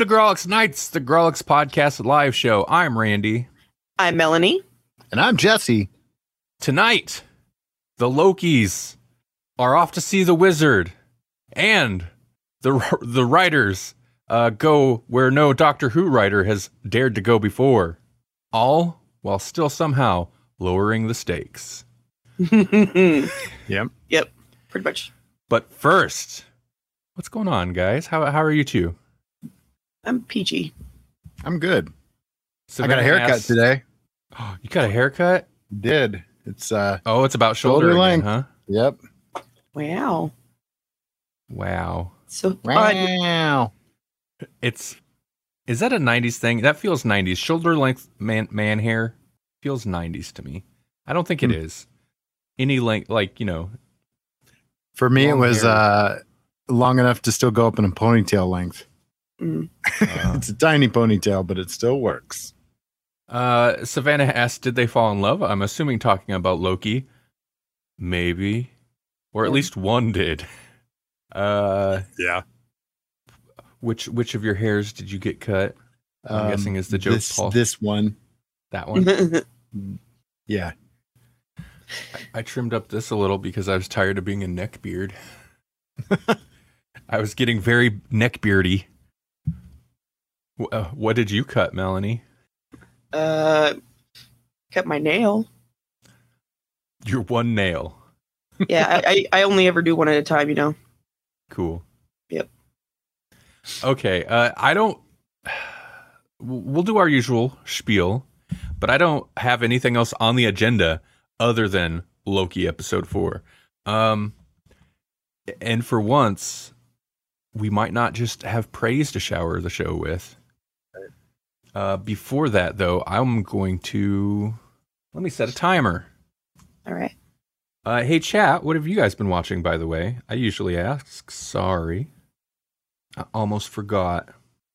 Welcome to Grawlix Nights, the Grawlix Podcast live show. I'm Randy. I'm Melanie. And I'm Jesse. Tonight, the Lokis are off to see the wizard, and the the writers uh, go where no Doctor Who writer has dared to go before, all while still somehow lowering the stakes. yep. Yep. Yep. Pretty much. But first, what's going on, guys? How how are you two? I'm peachy. I'm good. I got a haircut asks- today. You got a haircut? Did. It's uh Oh, it's about shoulder, Shoulder again, length. huh? yep. Wow. Wow. So. Wow. It's is that a '90s thing? That feels '90s. Shoulder length man man hair feels '90s to me. I don't think it Hmm. is. Any length, like you know, For me it was hair. uh long enough to still go up in a ponytail length. Mm. Uh. it's a tiny ponytail, but it still works. Uh, Savannah asked, "Did they fall in love?" I'm assuming talking about Loki. Maybe, or at Yeah. least one did. Uh, Yeah. which which of your hairs did you get cut? I'm guessing is the joke, Um, This, Paul. this one. That one. Yeah. I trimmed up this a little because I was tired of being a neck beard. I was getting very neck beardy. Uh, what did you cut, Melanie? uh, cut my nail. Your one nail. Yeah, I, I, I only ever do one at a time. You know. Cool. Yep. Okay. Uh, I don't. We'll do our usual spiel, but I don't have anything else on the agenda other than Loki episode four. Um, and for once, we might not just have praise to shower the show with. Uh, before that, though, I'm going to let me set a timer. All right. Uh, hey, chat, what have you guys been watching, by the way? I usually ask. Sorry. I almost forgot.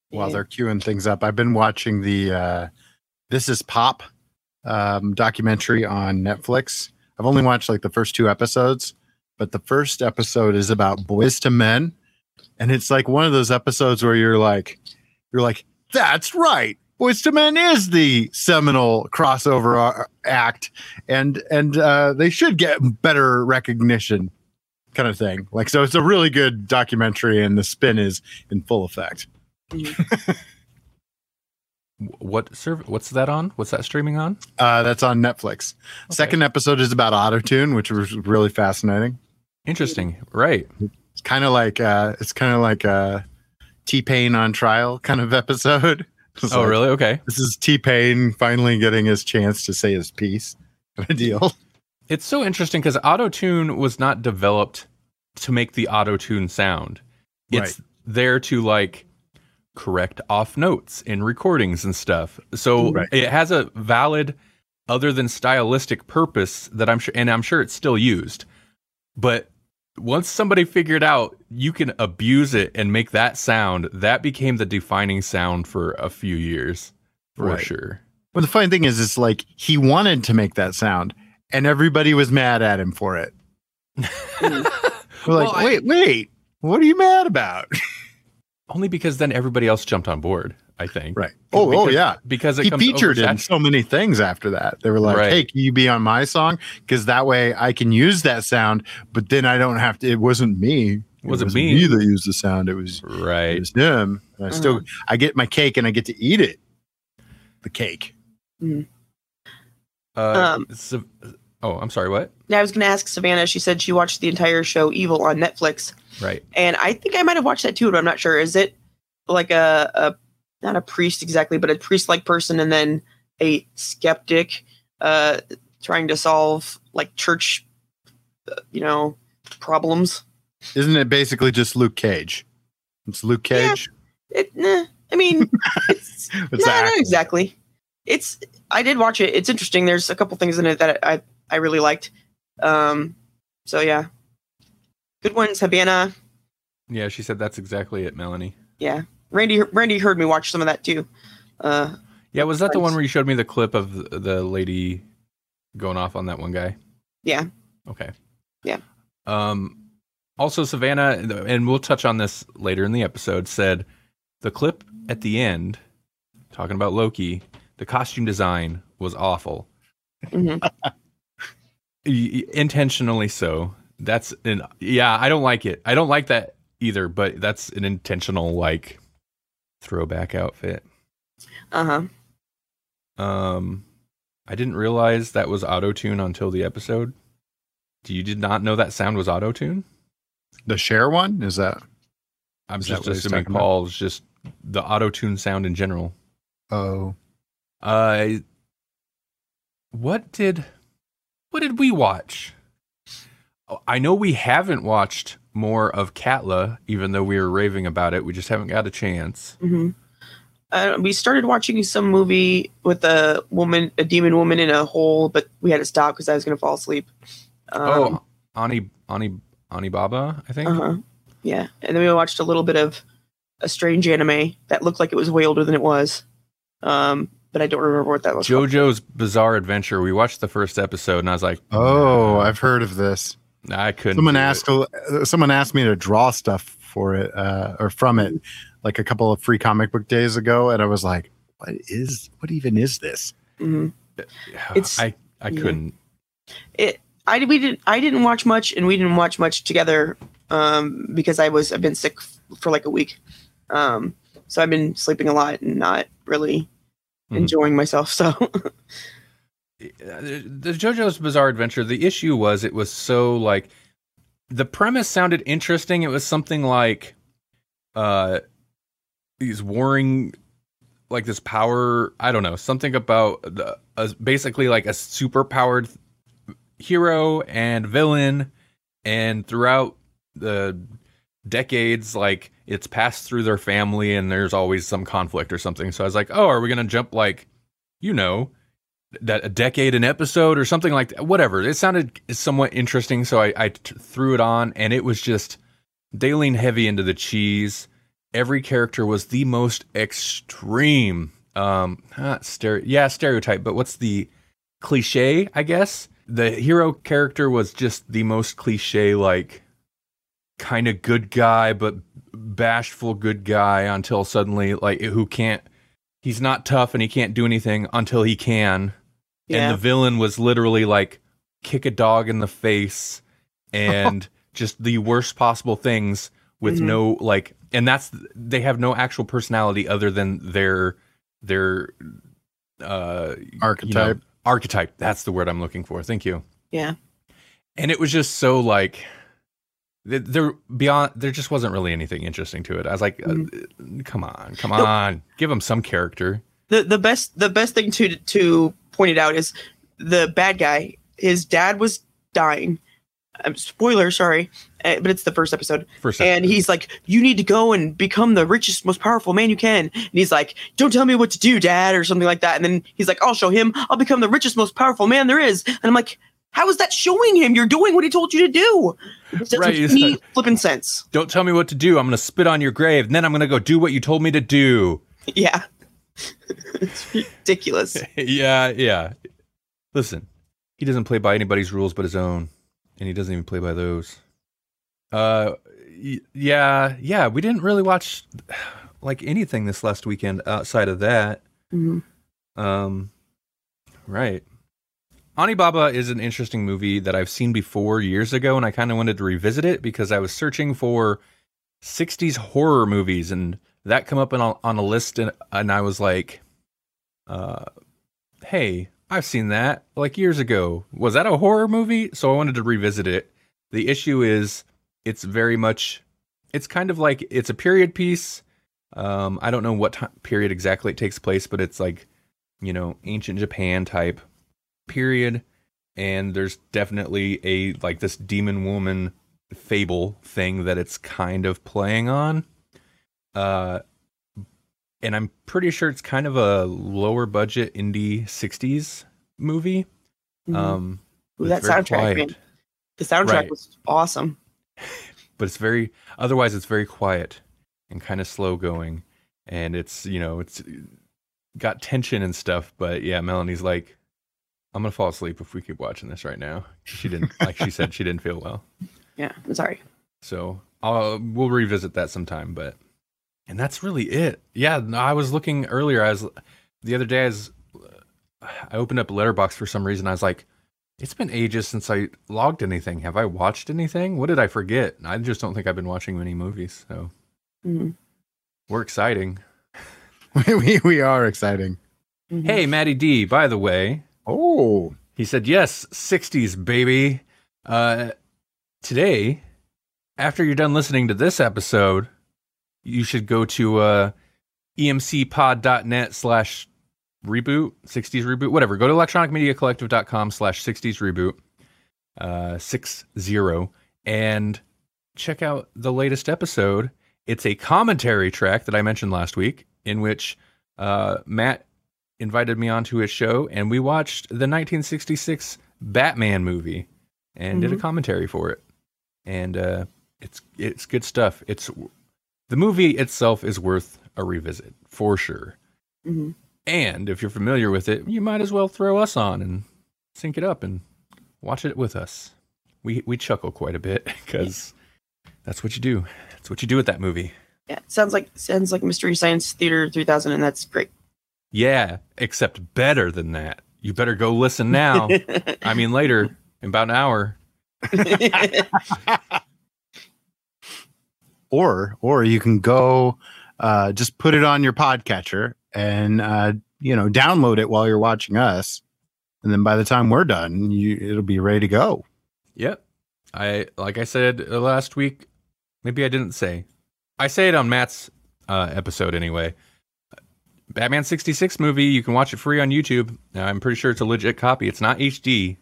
While they're queuing things up, I've been watching the uh This is Pop um documentary on Netflix. I've only watched like the first two episodes, but the first episode is about Boyz II Men. And it's like one of those episodes where you're like, you're like, that's right. Boyz II Men is the seminal crossover uh, act, and and uh, they should get better recognition, kind of thing. Like so, it's a really good documentary, and the spin is in full effect. What serv- What's that on? What's that streaming on? Uh, that's on Netflix. Okay. Second episode is about autotune, which was really fascinating. Interesting. Right. It's kind of like uh, it's kind of like a T Pain on trial kind of episode. Oh, like, really? Okay. This is T Pain finally getting his chance to say his piece. Kind of deal. It's so interesting because auto tune was not developed to make the auto tune sound. It's there to like correct off notes in recordings and stuff. So Right. it has a valid, other than stylistic purpose that I'm sure, and I'm sure it's still used. But once somebody figured out you can abuse it and make that sound, that became the defining sound for a few years, for Right. sure. But the funny thing is, it's like he wanted to make that sound, and everybody was mad at him for it. Mm. We're Well, like, I- wait, wait, what are you mad about? Only because then everybody else jumped on board. I think. right. Oh, oh yeah. Because it He comes featured in so many things after that. They were like, Right. "Hey, can you be on my song? Because that way I can use that sound, but then I don't have to. It wasn't me. Wasn't wasn't me. that used the sound. It was right. it Right. was him. And I still I get my cake and I get to eat it. The cake. Uh, Um, so- oh, I'm sorry. What? Yeah, I was gonna ask Savannah. She said she watched the entire show Evil on Netflix, Right. and I think I might have watched that too, but I'm not sure. Is it like a, a not a priest exactly, but a priest-like person, and then a skeptic uh, trying to solve like church, uh, you know, problems? Isn't it basically just Luke Cage? It's Luke Yeah. Cage. It, nah, I mean, it's It's nah, not exactly. it's I did watch it. It's interesting. There's a couple things in it that I I really liked. Um, so yeah, good ones. Savannah. Yeah, she said that's exactly it, Melanie. Yeah, Randy. Randy heard me watch some of that too. Uh, Yeah, was that the one where you showed me the clip of the- lady going off on that one guy? yeah. Okay. Yeah. Um also Savannah and we'll touch on this later in the episode said the clip at the end talking about Loki, the costume design was awful. hmm y- intentionally so. That's an yeah, I don't like it. I don't like that either, but that's an intentional like throwback outfit. Uh huh. Um, I didn't realize that was auto tune until the episode. Do you did not know that sound was auto tune. The share one is that? I'm Is just what he's assuming talking about? Paul's just the auto tune sound in general. Oh, Uh, what did what did we watch? Oh, I know we haven't watched more of Katla, even though we were raving about it. We just haven't got a chance. hmm Uh, we started watching some movie with a woman, a demon woman in a hole, but we had to stop because I was going to fall asleep. Um, oh, Ani Ani Onibaba, I think. Uh huh. Yeah, and then we watched a little bit of a strange anime that looked like it was way older than it was. Um, but I don't remember what that was. called. JoJo's Bizarre Adventure. We watched the first episode, and I was like, oh, I've heard of this. I couldn't. Someone do it. asked. uh, Someone asked me to draw stuff for it uh, or from it, like a couple of free comic book days ago, and I was like, "What is? What even is this?" Mhm. It's- I I yeah. couldn't. It. I we didn't. I didn't watch much, and we didn't watch much together um, because I was. I've been sick f- for like a week, um, so I've been sleeping a lot and not really Mhm. enjoying myself. So the JoJo's Bizarre Adventure, the issue was it was so like the premise sounded interesting. It was something like uh these warring like this power, I don't know, something about the uh, basically like a super powered hero and villain and throughout the decades like it's passed through their family and there's always some conflict or something. So I was like, "Oh, are we going to jump like you know, that a decade an episode or something like that. Whatever. It sounded somewhat interesting, so I, I t- threw it on, and it was just they lean heavy into the cheese. Every character was the most extreme, um, not stere- yeah, stereotype, but what's the cliche? I guess the hero character was just the most cliche, like kind of good guy, but bashful good guy until suddenly, like who can't he's not tough and he can't do anything until he can. Yeah, And the villain was literally like kick a dog in the face and just the worst possible things with Mhm. no like and that's they have no actual personality other than their their uh you know, Archetype. archetype. That's the word I'm looking for. Thank you. yeah. And it was just so like there beyond there just wasn't really anything interesting to it. I was like, uh, come on, come Nope. on, give him some character. the the best the best thing to to point it out is the bad guy. His dad was dying. Um, spoiler, sorry, uh, but it's the first episode. First, And he's like, "You need to go and become the richest, most powerful man you can." And he's like, "Don't tell me what to do, Dad," or something like that. And then he's like, "I'll show him. I'll become the richest, most powerful man there is." And I'm like, "How is that showing him? You're doing what he told you to do." It doesn't Right, like- flipping sense. don't tell me what to do. I'm gonna spit on your grave, and then I'm gonna go do what you told me to do. Yeah, it's ridiculous. yeah, yeah. Listen, he doesn't play by anybody's rules but his own, and he doesn't even play by those. Uh, yeah, yeah. We didn't really watch like anything this last weekend outside of that. Mhm. Um, right. Onibaba is an interesting movie that I've seen before years ago, and I kind of wanted to revisit it because I was searching for 60s horror movies, and that come up on a, on a list, and, and I was like, uh, hey, I've seen that like years ago. Was that a horror movie? So I wanted to revisit it. The issue is it's very much, it's kind of like it's a period piece. Um, I don't know what period exactly it takes place, but it's like, you know, ancient Japan type period. And there's definitely a like this demon woman fable thing that it's kind of playing on. Uh, and I'm pretty sure it's kind of a lower budget indie '60s movie. Mhm. Um, Ooh, that soundtrack, man. The soundtrack Right. was awesome. but it's very otherwise it's very quiet and kind of slow going and it's you know it's got tension and stuff but yeah melanie's like i'm gonna fall asleep if we keep watching this right now she didn't like she said she didn't feel well Yeah, I'm sorry. so I'll, we'll revisit that sometime but and that's really it yeah i was looking earlier i was the other day i was i opened up Letterboxd for some reason i was like it's been ages since i logged anything have i watched anything what did i forget i just don't think i've been watching many movies so Mhm. we're exciting we, we are exciting. Mhm. hey maddie d by the way Oh, He said, "Yes, '60s baby." Uh, today, after you're done listening to this episode, you should go to uh, emcpod.net slash reboot, 60s reboot, whatever. Go to electronicmediacollective.com slash 60s reboot, uh, six zero, and check out the latest episode. It's a commentary track that I mentioned last week, in which uh, Matt invited me onto his show, and we watched the 1966 Batman movie and did a Mhm. commentary for it. And uh, it's it's good stuff. It's the movie itself is worth a revisit for sure. Mhm. And if you're familiar with it, you might as well throw us on and sync it up and watch it with us. We we chuckle quite a bit because that's what you do. That's what you do with that movie. Yeah, sounds like sounds like Mystery Science Theater 3000, and that's great. Yeah, except better than that. You better go listen now. I mean, later in about an hour. or or you can go uh, just put it on your podcatcher and uh, you know download it while you're watching us, and then by the time we're done, you it'll be ready to go. Yep. I like I said uh, last week. Maybe I didn't say. I say it on Matt's uh, episode anyway. Batman 66 movie. You can watch it free on YouTube. Now, I'm pretty sure it's a legit copy. It's not HD,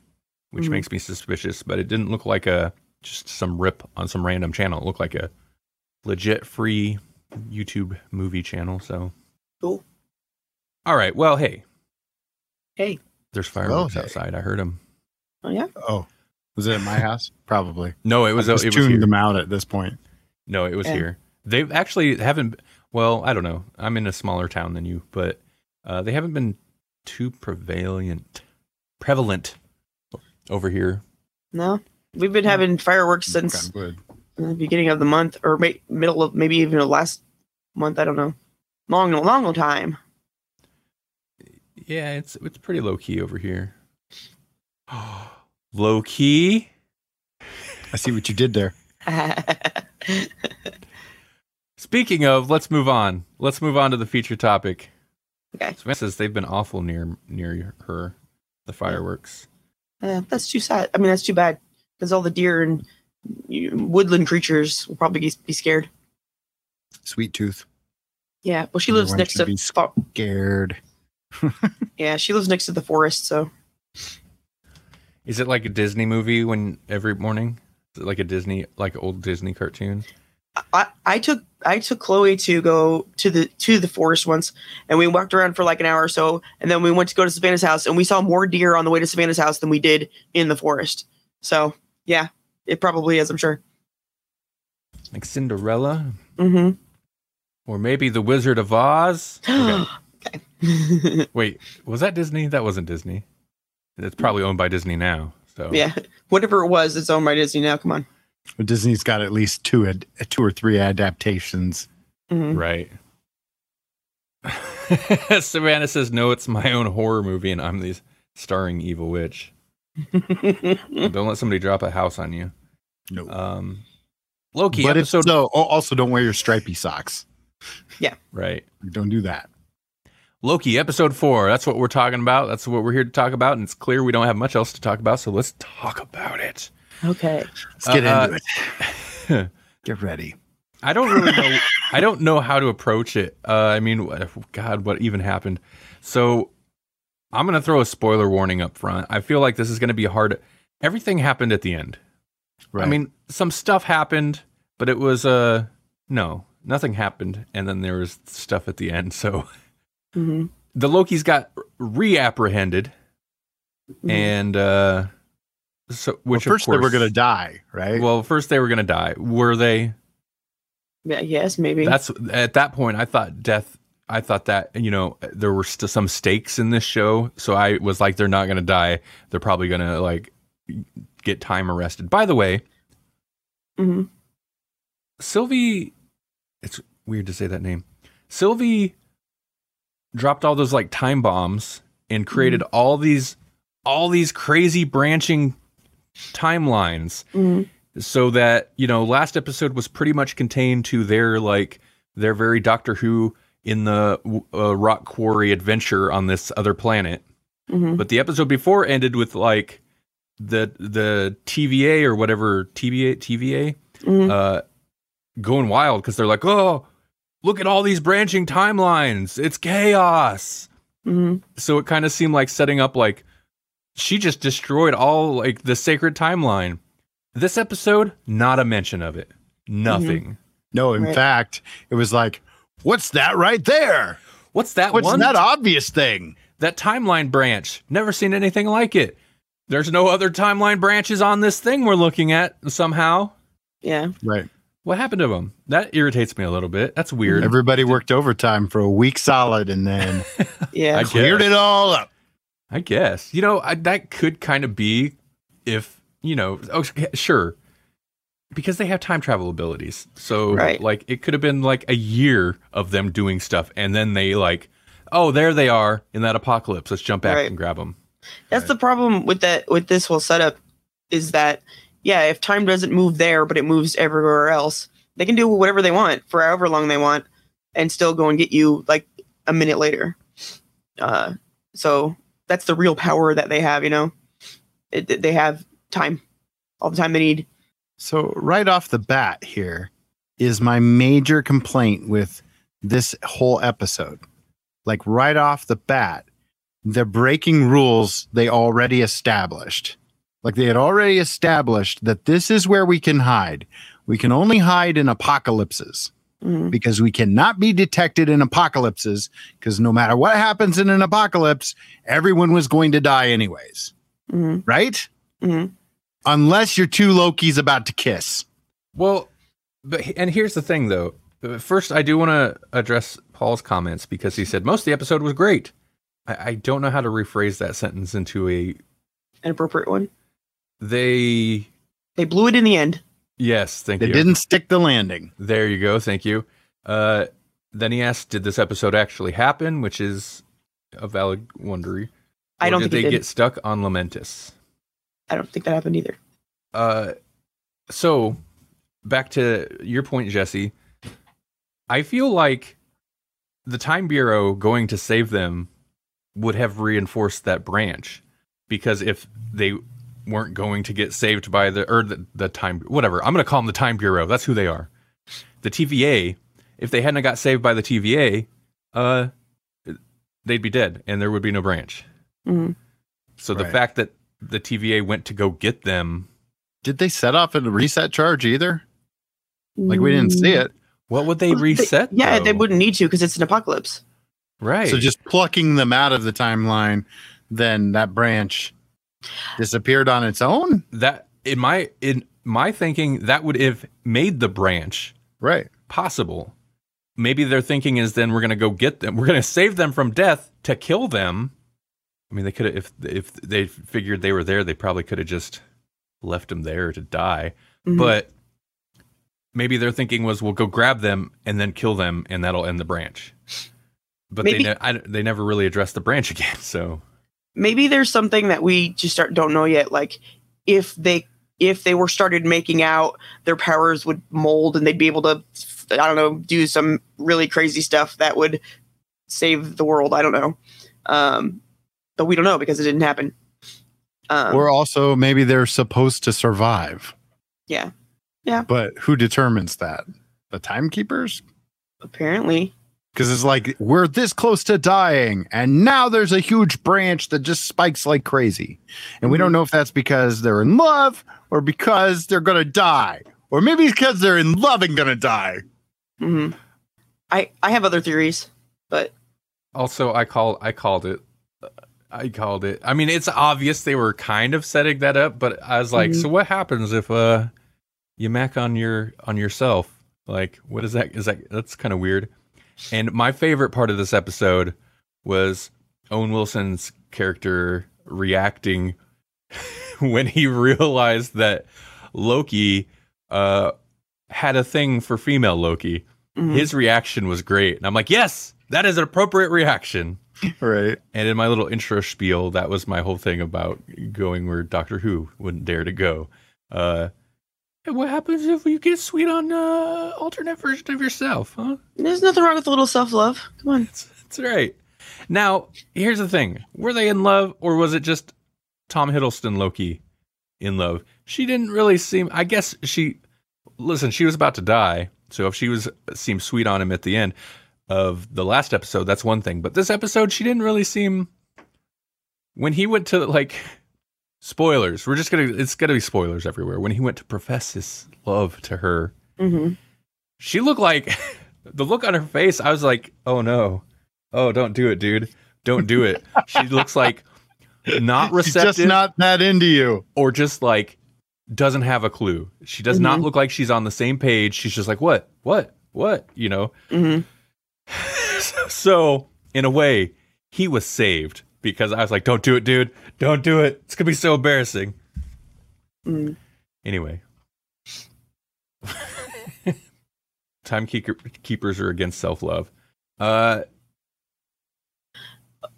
which Mhm. makes me suspicious. But it didn't look like a just some rip on some random channel. It looked like a legit free YouTube movie channel. So Cool. All right. Well, hey, Hey, there's fireworks hey. outside. I heard them. oh yeah, Oh, was it at my house? Probably. No, it was. I It just was tuned here. them out at this point. No, it was Yeah. here. They actually haven't. Well, I don't know. I'm in a smaller town than you, but uh, they haven't been too prevalent, prevalent over here. no, we've been having fireworks since Got good. The beginning of the month, or may, middle of maybe even the last month. I don't know. Long, long, long time. Yeah, it's it's pretty low key over here. low key. I see what you did there. Speaking of, let's move on. Let's move on to the feature topic. Okay. Samantha says they've been awful near near her, the fireworks. Uh, that's too sad. I mean, that's too bad because all the deer and you, woodland creatures will probably be- be scared. Sweet tooth. Yeah, well, she lives next to. be Scared. yeah, she lives next to the forest, so Is it like a Disney movie when every morning? Is it like a Disney, like old Disney cartoon? I, I took I took Chloe to go to the to the forest once, and we walked around for like an hour or so, and then we went to go to Savannah's house, and we saw more deer on the way to Savannah's house than we did in the forest. So yeah, it probably is. I'm sure. Like Cinderella? Mm-hmm. Or maybe The Wizard of Oz? Okay. okay. Wait, was that Disney? That wasn't Disney. It's probably owned by Disney now. So yeah, whatever it was, it's owned by Disney now. Come on. But Disney's got at least two ad- two or three adaptations. Mhm. Right. Savannah says, no, it's my own horror movie and I'm the starring evil witch. Don't let somebody drop a house on you. No. Um, Loki but if episode. so, al- also don't wear your stripy socks. Yeah. Right. Don't do that. Loki episode four. That's what we're talking about. That's what we're here to talk about. And it's clear we don't have much else to talk about. So let's talk about it. okay. Let's get Uh, into it. Get ready. I don't really know. I don't know how to approach it. Uh, I mean, God, what even happened? So I'm gonna throw a spoiler warning up front. I feel like this is gonna be hard. Everything happened at the end. Right. I mean, some stuff happened, but it was uh no, nothing happened, and then there was stuff at the end. So Mhm. the Lokis got reapprehended, Mhm. and uh, so which well, first of course they were going to die, right? Well, first they were going to die. Were they? Yeah, yes, maybe. That's at that point. I thought death. I thought that you know there were still some stakes in this show, so I was like, they're not going to die. They're probably going to like get time arrested. By the way, Mhm. Sylvie, it's weird to say that name. Sylvie dropped all those like time bombs and created all these all these crazy branching timelines Mhm. so that you know last episode was pretty much contained to their like their very doctor who in the uh, rock quarry adventure on this other planet Mhm. but the episode before ended with like the the TVA or whatever TVA TVA Mhm. uh going wild because they're like oh look at all these branching timelines it's chaos Mhm. so it kind of seemed like setting up like she just destroyed all like the sacred timeline this episode not a mention of it nothing no, in Right. fact, it was like, what's that right there? what's that What's one that obvious thing? that timeline branch never seen anything like it there's no other timeline branches on this thing we're looking at somehow Yeah. Right. what happened to them that irritates me a little bit that's weird Everybody worked overtime for a week solid and then Yeah. I cleared guess. it all up. I guess. You know, I, that could kind of be if, you know, oh, sure. Because they have time travel abilities. So, Right. like, it could have been like a year of them doing stuff. And then they, like, oh, there they are in that apocalypse. Let's jump back Right. and grab them. That's the problem with that with this whole setup is that yeah, if time doesn't move there but it moves everywhere else, they can do whatever they want for however long they want and still go and get you like a minute later. Uh so that's the real power that they have, you know. It, they have time all the time they need. So, right off the bat, here is my major complaint with this whole episode. Like, right off the bat, they're breaking rules they already established. Like, they had already established that this is where we can hide. We can only hide in apocalypses Mhm. because we cannot be detected in apocalypses because no matter what happens in an apocalypse, everyone was going to die anyways, Mhm. right? Mhm. Unless your two Lokis about to kiss. Well, but, and here's the thing, though. First, I do want to address Paul's comments because he said most of the episode was great. I, I don't know how to rephrase that sentence into a An appropriate one. they. They blew it in the end. Yes, thank They you. They didn't stick the landing. There you go. Thank you. Uh, then he asked, "Did this episode actually happen?" Which is a valid wondery. I don't did think they it did. get stuck on Lamentis? I don't think that happened either. Uh, so back to your point, Jesse. I feel like the Time Bureau going to save them would have reinforced that branch because if they weren't going to get saved by the or the, the time whatever I'm going to call them the Time Bureau. That's who they are. The TVA. If they hadn't got saved by the TVA, uh, they'd be dead and there would be no branch. Mhm. So the fact that the TVA went to go get them Did they set off a reset charge either? Like we didn't see mm. it. What would they Well, they- reset? yeah, they wouldn't need to because it's an apocalypse. Right. So just plucking them out of the timeline, then that branch disappeared on its own? that in my in my thinking that would have made the branch Right. possible. Maybe their thinking is then we're going to go get them. We're going to save them from death to kill them. I mean, they could have if if they figured they were there, they probably could have just left them there to die. Mhm. But maybe their thinking was we'll go grab them and then kill them and that'll end the branch. But Maybe- they ne- I, they never really addressed the branch again. So maybe there's something that we just don't know yet. Like if they if they were started making out, their powers would mold and they'd be able to I don't know do some really crazy stuff that would save the world. I don't know, um, but we don't know because it didn't happen. Um, or also maybe they're supposed to survive. Yeah. Yeah. But who determines that? The timekeepers? apparently, Because it's like we're this close to dying, and now there's a huge branch that just spikes like crazy. And we don't know if that's because they're in love or because they're gonna die. Or maybe it's because they're in love and gonna die. hmm I I have other theories, but Also, I call I called it. I called it. I mean, it's obvious they were kind of setting that up, but I was like, Mhm. so what happens if uh you mac on your on yourself? Like, what is that? Is that that's kind of weird. And my favorite part of this episode was Owen Wilson's character reacting when he realized that Loki uh had a thing for female Loki. mhm. His reaction was great. And I'm like, yes, that is an appropriate reaction. Right. And in my little intro spiel, that was my whole thing about going where Doctor Who wouldn't dare to go. Uh, and what happens if you get sweet on uh, alternate version of yourself, huh? there's nothing wrong with a little self love. Come on. That's, that's right. Now, here's the thing: were they in love, or was it just Tom Hiddleston Loki in love? She didn't really seem. I guess she. Listen, she was about to die, so if she was seemed sweet on him at the end of the last episode, that's one thing. But this episode, she didn't really seem. When he went to like spoilers, we're just gonna. It's gonna be spoilers everywhere. When he went to profess his love to her, hmm she looked like the look on her face. I was like, oh no, oh don't do it, dude, don't do it. she looks like not She's receptive just not that into you. or just like doesn't have a clue. She does not Mhm. look like she's on the same page. She's just like, what, what, what, you know. hmm so in a way, he was saved because I was like, don't do it, dude, don't do it. It's gonna be so embarrassing. mm Anyway. Timekeeper keepers are against self love. Uh,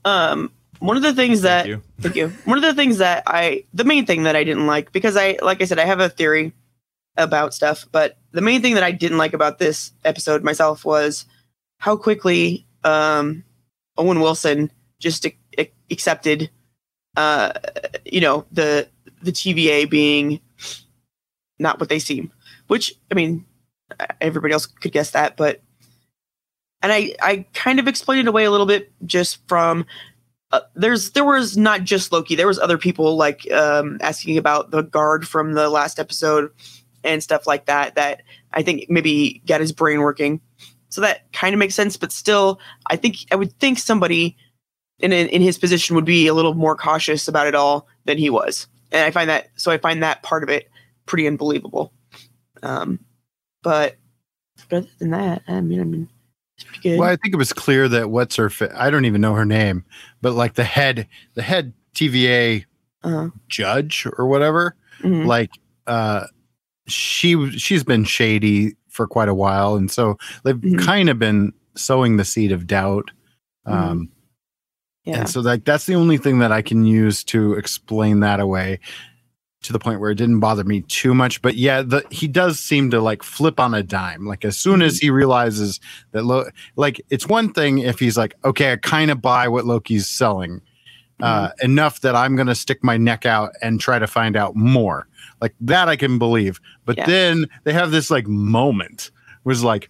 Um, one of the things that thank you. Thank you. One of the things that I, the main thing that I didn't like, because I, like I said, I have a theory about stuff, but the main thing that I didn't like about this episode myself was how quickly um, Owen Wilson just ac- ac- accepted, uh, you know, the the TVA being not what they seem. Which I mean, everybody else could guess that, but and I I kind of explained it away a little bit just from uh, there's there was not just Loki. There was other people like um, asking about the guard from the last episode and stuff like that. That I think maybe got his brain working. So that kind of makes sense. But still, I think I would think somebody in in his position would be a little more cautious about it all than he was. And I find that so I find that part of it pretty unbelievable. Um, but but other than that, I mean, I mean, it's pretty good. Well, I think it was clear that what's her fa- I don't even know her name, but like the head the head TVA Uh, judge or whatever, mhm. like uh she she's been shady for quite a while and so they've Mhm. kind of been sowing the seed of doubt. Um yeah. And so like that's the only thing that I can use to explain that away to the point where it didn't bother me too much. But yeah, the he does seem to like flip on a dime. Like as soon as he realizes that Lo- like it's one thing if he's like, okay, I kind of buy what Loki's selling. Uh, enough that I'm going to stick my neck out and try to find out more. Like that, I can believe. But Yeah. then they have this like moment was like,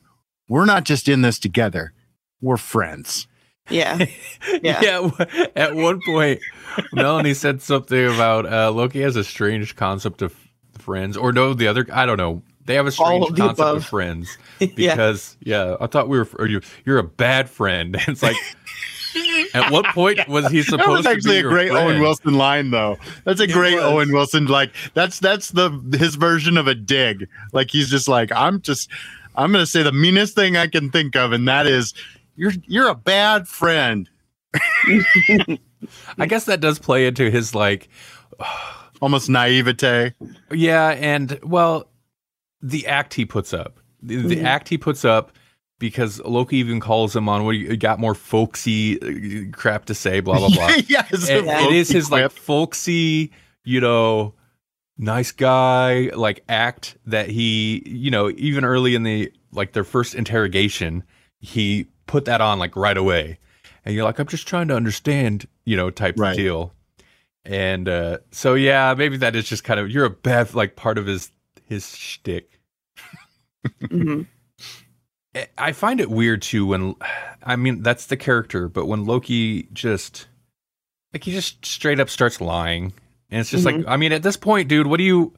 we're not just in this together, we're friends. yeah. yeah. Yeah. At one point, Melanie said something about uh, Loki has a strange concept of friends, or no, the other. I don't know. They have a strange of the concept of friends because yeah. I thought we were. Or you, you're a bad friend. It's like, at what point was he supposed That was to actually be a great friend? Owen Wilson line, though. That's a It great was. Owen Wilson. Like that's that's the his version of a dig. Like he's just like I'm just I'm gonna say the meanest thing I can think of, and that is you're you're a bad friend. I guess that does play into his like Almost naivete. Yeah, and well, the act he puts up, the, the Mhm. act he puts up, because Loki even calls him on what you got more folksy uh, crap to say, blah blah blah. yeah, it's a And it is his like quip. folksy, you know, nice guy like act that he, you know, even early in the like their first interrogation, he put that on like right away, and you're like, I'm just trying to understand, you know, type Right. of deal. And uh, so yeah, maybe that is just kind of you're a bad like part of his his shtick. Mhm. I- find it weird too when I mean that's the character, but when Loki just like he just straight up starts lying, and it's just like I mean at this point, dude, what do you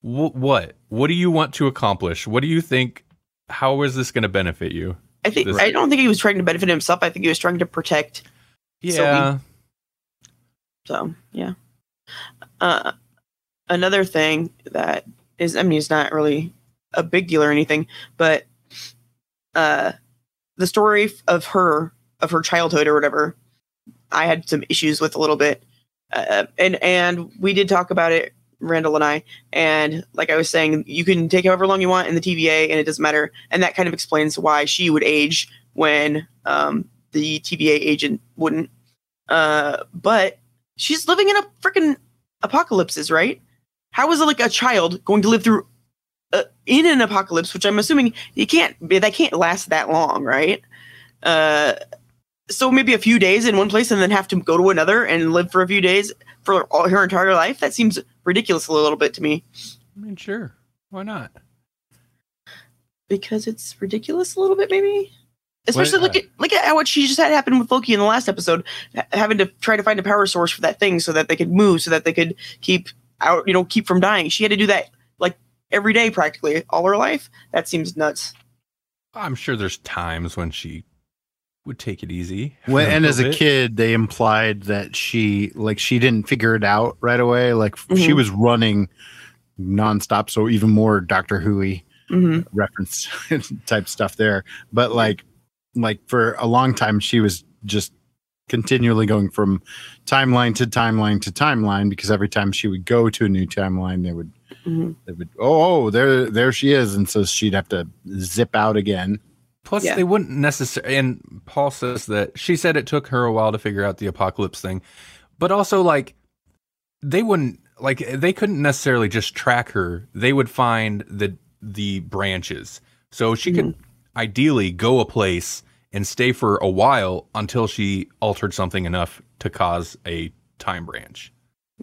wh- what what do you want to accomplish? What do you think how is this going to benefit you? I think This- I don't think he was trying to benefit himself. I think he was trying to protect. Yeah. So yeah. Uh, another thing that is, I mean, it's not really a big deal or anything, but uh, the story of her of her childhood or whatever, I had some issues with a little bit, uh, and and we did talk about it, Randall and I, and like I was saying, you can take however long you want in the TVA, and it doesn't matter, and that kind of explains why she would age when um, the TVA agent wouldn't. Uh, but she's living in a freaking apocalypses, right? How is like a child going to live through uh, in an apocalypse, which I'm assuming you can't that can't last that long, right? Uh, so maybe a few days in one place and then have to go to another and live for a few days for all her entire life. That seems ridiculous a little bit to me I mean, sure. Why not? because it's ridiculous a little bit, maybe. Especially What- look at look at what she just had happen with Loki in the last episode, ha- having to try to find a power source for that thing so that they could move, so that they could keep out, you know, keep from dying. She had to do that every day, practically all her life. That seems nuts. I'm sure there's times when she would take it easy. When, and as a bit. kid, they implied that she like she didn't figure it out right away. Like she Mhm. was running nonstop, so even more Doctor Who hmm reference type stuff there. But like like for a long time, she was just continually going from timeline to timeline to timeline because every time she would go to a new timeline, they would hmm they would oh, oh there there she is, and so she'd have to zip out again. Plus, Yeah. they wouldn't necessarily. And Paul says that she said it took her a while to figure out the apocalypse thing, but also like they wouldn't like they couldn't necessarily just track her. They would find the the branches, so she could ideally go a place and stay for a while until she altered something enough to cause a time branch.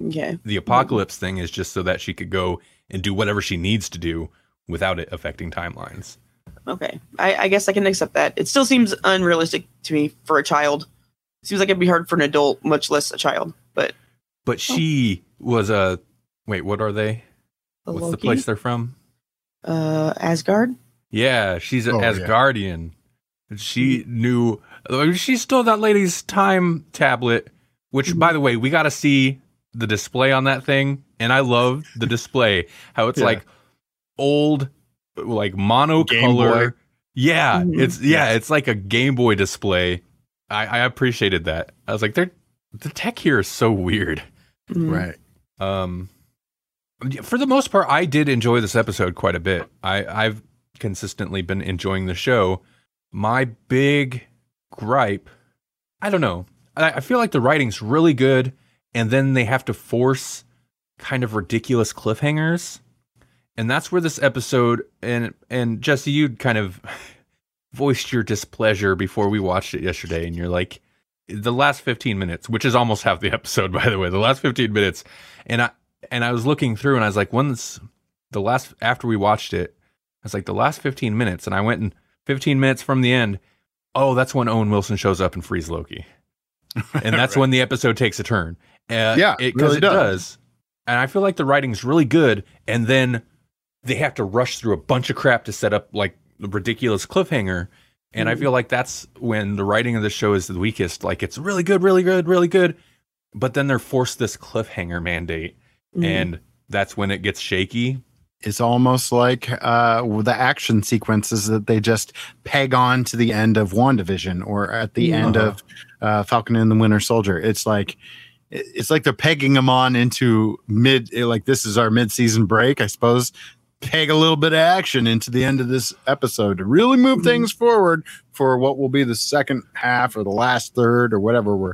Okay. The apocalypse thing is just so that she could go and do whatever she needs to do without it affecting timelines. Okay. I, I guess I can accept that. It still seems unrealistic to me for a child. seems like it'd be hard for an adult, much less a child. But But she was a wait. What are they? the What's the place they're from? Uh, Asgard. Yeah, she's an Oh, yeah. Asgardian. She knew. She stole that lady's time tablet. Which, by the way, we got to see the display on that thing, and I love the display. How it's Yeah. like old, like Game Boy. monocolor. Yeah, Mhm. it's yeah, it's like a Game Boy display. I, I appreciated that. I was like, they're the tech here is so weird. Mhm. Right. Um, for the most part, I did enjoy this episode quite a bit. I, I've consistently been enjoying the show. My big gripe, I don't know. I, I feel like the writing's really good, and then they have to force kind of ridiculous cliffhangers, and that's where this episode and and Jesse, you kind of voiced your displeasure before we watched it yesterday, and you're like, the last 15 minutes, which is almost half the episode, by the way, the last 15 minutes, and I and I was looking through, and I was like, when's the last after we watched it? I was like, the last 15 minutes, and I went and 15 minutes from the end. Oh, that's when Owen Wilson shows up and frees Loki, and that's when the episode takes a turn. Uh, Yeah, because really it does. does. And I feel like the writing's really good, and then they have to rush through a bunch of crap to set up like the ridiculous cliffhanger. And I Mhm. feel like that's when the writing of the show is the weakest. Like it's really good, really good, really good, but then they're forced this cliffhanger mandate, Mhm. and that's when it gets shaky. It's almost like uh, the action sequences that they just peg on to the end of WandaVision or at the end Uh-huh. of uh, Falcon and the Winter Soldier. It's like it's like they're pegging them on into mid like this is our mid-season break, I suppose. Peg a little bit of action into the end of this episode to really move Mhm. things forward for what will be the second half or the last third or whatever we're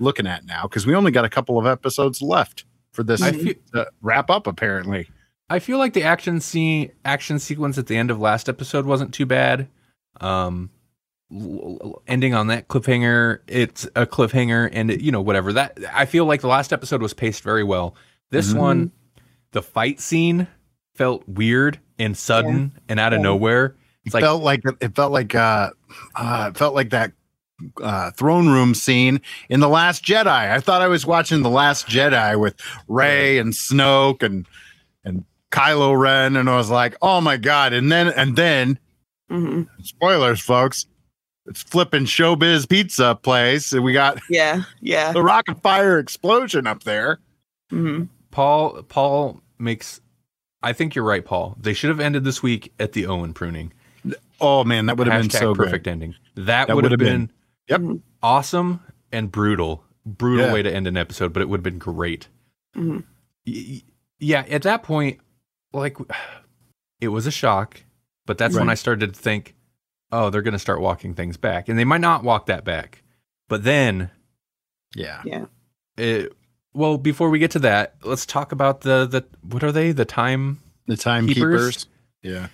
looking at now because we only got a couple of episodes left for this I feel, to wrap up apparently. I feel like the action scene, action sequence at the end of last episode wasn't too bad. Um, ending on that cliffhanger, it's a cliffhanger, and it, you know whatever that. I feel like the last episode was paced very well. This Mhm. one, the fight scene felt weird and sudden and out of Yeah. nowhere. It's it like felt like it felt like uh, uh it felt like that uh throne room scene in the last jedi i thought i was watching the last jedi with Rey and snoke and and kylo ren and i was like oh my god and then and then hmm Spoilers, folks. It's flipping showbiz pizza place. and We got Yeah. Yeah. the rocket fire explosion up there. hmm Paul Paul makes I think you're right, Paul. They should have ended this week at the Owen pruning. Oh man, that would have been so perfect good. ending. That, That would have been, been- Yep. awesome and brutal. Brutal Yeah. way to end an episode, but it would have been great. hmm Y- y- Yeah, at that point, like it was a shock, but that's when I started to think, oh, they're going to start walking things back, and they might not walk that back. But then, Yeah. it, well, before we get to that, let's talk about the the what are they? The time The timekeepers. Keepers? Yeah.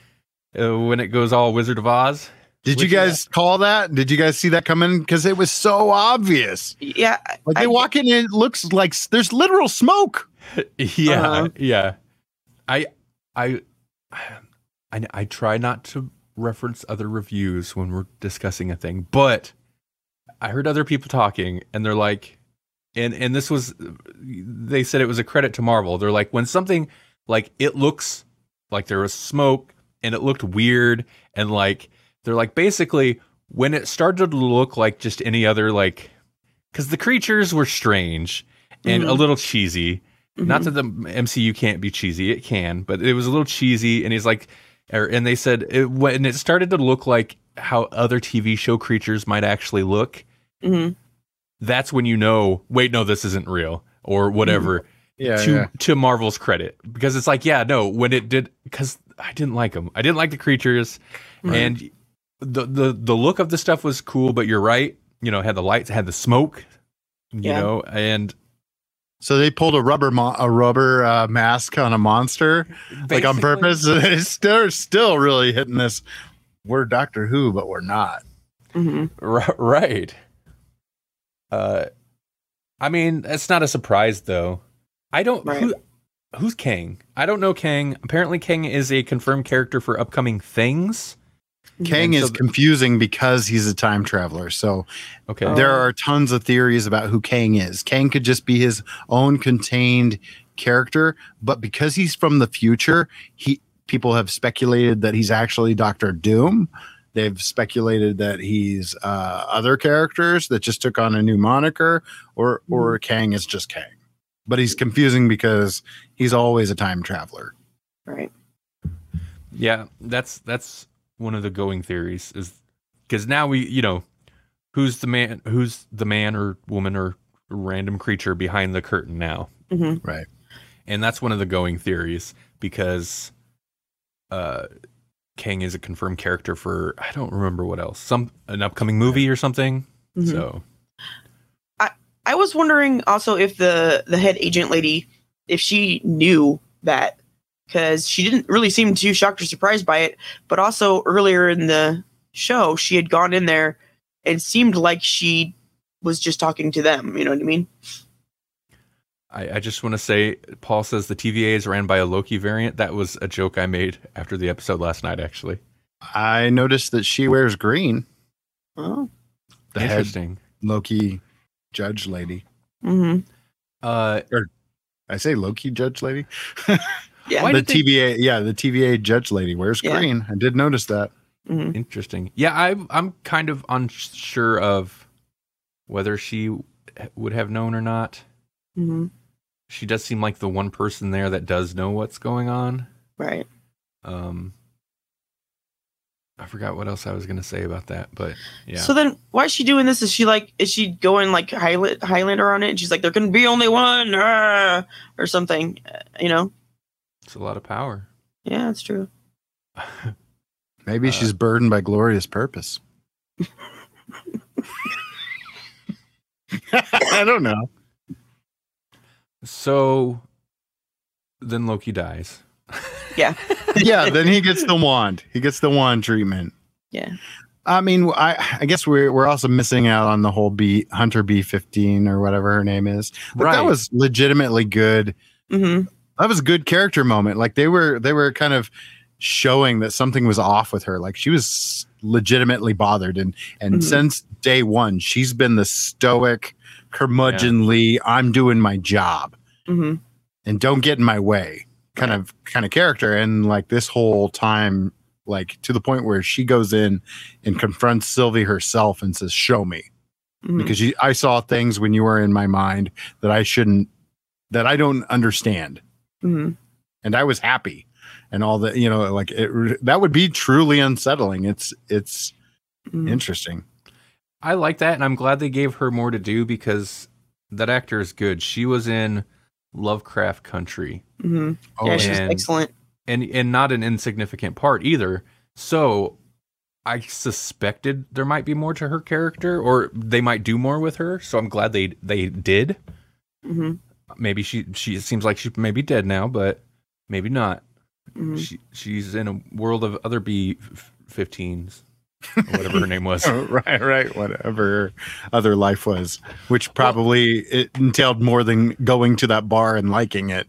uh, when it goes all Wizard of Oz. Did you Which- guys call that? Did you guys see that coming? Because it was so obvious. Yeah. Like I- they walk in and it looks like there's literal smoke. yeah, Uh-huh. yeah. I, I, I, I try not to reference other reviews when we're discussing a thing, but I heard other people talking, and they're like, and and this was, they said it was a credit to Marvel. They're like, when something like it looks like there was smoke and it looked weird, and like they're like basically when it started to look like just any other like, because the creatures were strange and a Mhm. little cheesy. Not Mhm. that the MCU can't be cheesy, it can, but it was a little cheesy. And he's like, and they said it, when it started to look like how other TV show creatures might actually look, Mhm. that's when you know, wait, no, this isn't real or whatever. Yeah. to to Marvel's credit, because it's like, yeah, no, when it did, because I didn't like them, I didn't like the creatures, Right. and the the the look of the stuff was cool. But you're right, you know, had the lights, had the smoke, you Yeah. know, and So they pulled a rubber mo- a rubber uh, mask on a monster, like on purpose. They're still really hitting this. We're Doctor Who, but we're not. Mhm. R- right. Uh, I mean, it's not a surprise though. I don't. Right. Who, who's Kang? I don't know Kang. Apparently, Kang is a confirmed character for upcoming things. Kang And so is th- confusing because he's a time traveler. So Okay. Oh. there are tons of theories about who Kang is. Kang could just be his own contained character, but because he's from the future, he people have speculated that he's actually Doctor Doom. They've speculated that he's uh, other characters that just took on a new moniker, or or Kang is just Kang. But he's confusing because he's always a time traveler. Right. Yeah, that's that's one of the going theories is because now we you know who's the man who's the man or woman or random creature behind the curtain now? Hmm Right. and that's one of the going theories because uh Kang is a confirmed character for I don't remember what else some an upcoming movie or something? Mhm. so. I I was wondering also if the the head agent lady, if she knew that, because she didn't really seem too shocked or surprised by it. But also earlier in the show, she had gone in there and seemed like she was just talking to them. You know what I mean? I, I just want to say Paul says the TVA is ran by a Loki variant that was a joke I made after the episode last night actually I noticed that she wears green. Oh. The head interesting Loki judge lady. hmm uh I say Loki judge lady. Yeah. Why the did they- TVA, yeah, the TVA judge lady wears Yeah. green. I did notice that. hmm Interesting. Yeah, I'm I'm kind of unsure of whether she would have known or not. hmm She does seem like the one person there that does know what's going on. Right. Um, I forgot what else I was gonna say about that, but yeah, So then, why is she doing this? Is she like, is she going like Highland, Highlander on it? And she's like, there can be only one, ah, or something. uh, You know? It's a lot of power. Yeah, it's true. Maybe Uh, she's burdened by glorious purpose. I don't know. So then Loki dies. Yeah. Yeah, then he gets the wand. He gets the wand treatment. Yeah. I mean, I I guess we're we're also missing out on the whole B Hunter B fifteen or whatever her name is. But that was legitimately good. hmm That was a good character moment. Like they were they were kind of showing that something was off with her. Like she was legitimately bothered, and and Mhm. since day one, she's been the stoic, curmudgeonly. I'm doing my job, hmm and don't get in my way kind of kind of character. And like this whole time like to the point where she goes in and confronts Sylvie herself and says, "Show me," Mhm. because you, I saw things when you were in my mind that I shouldn't, that I don't understand, Mhm. and I was happy, and all that. You know, like it, that would be truly unsettling. It's it's Mhm. interesting. I like that, and I'm glad they gave her more to do because that actor is good. She was in Lovecraft Country, Mhm. Oh, yeah, she's and- excellent. and and not an insignificant part either. So I suspected there might be more to her character, or they might do more with her. So I'm glad they they did. hmm Maybe she she seems like she may be dead now, but maybe not. hmm She she's in a world of other B fifteens, whatever her name was. right, right. Whatever other life was, which probably it entailed more than going to that bar and liking it.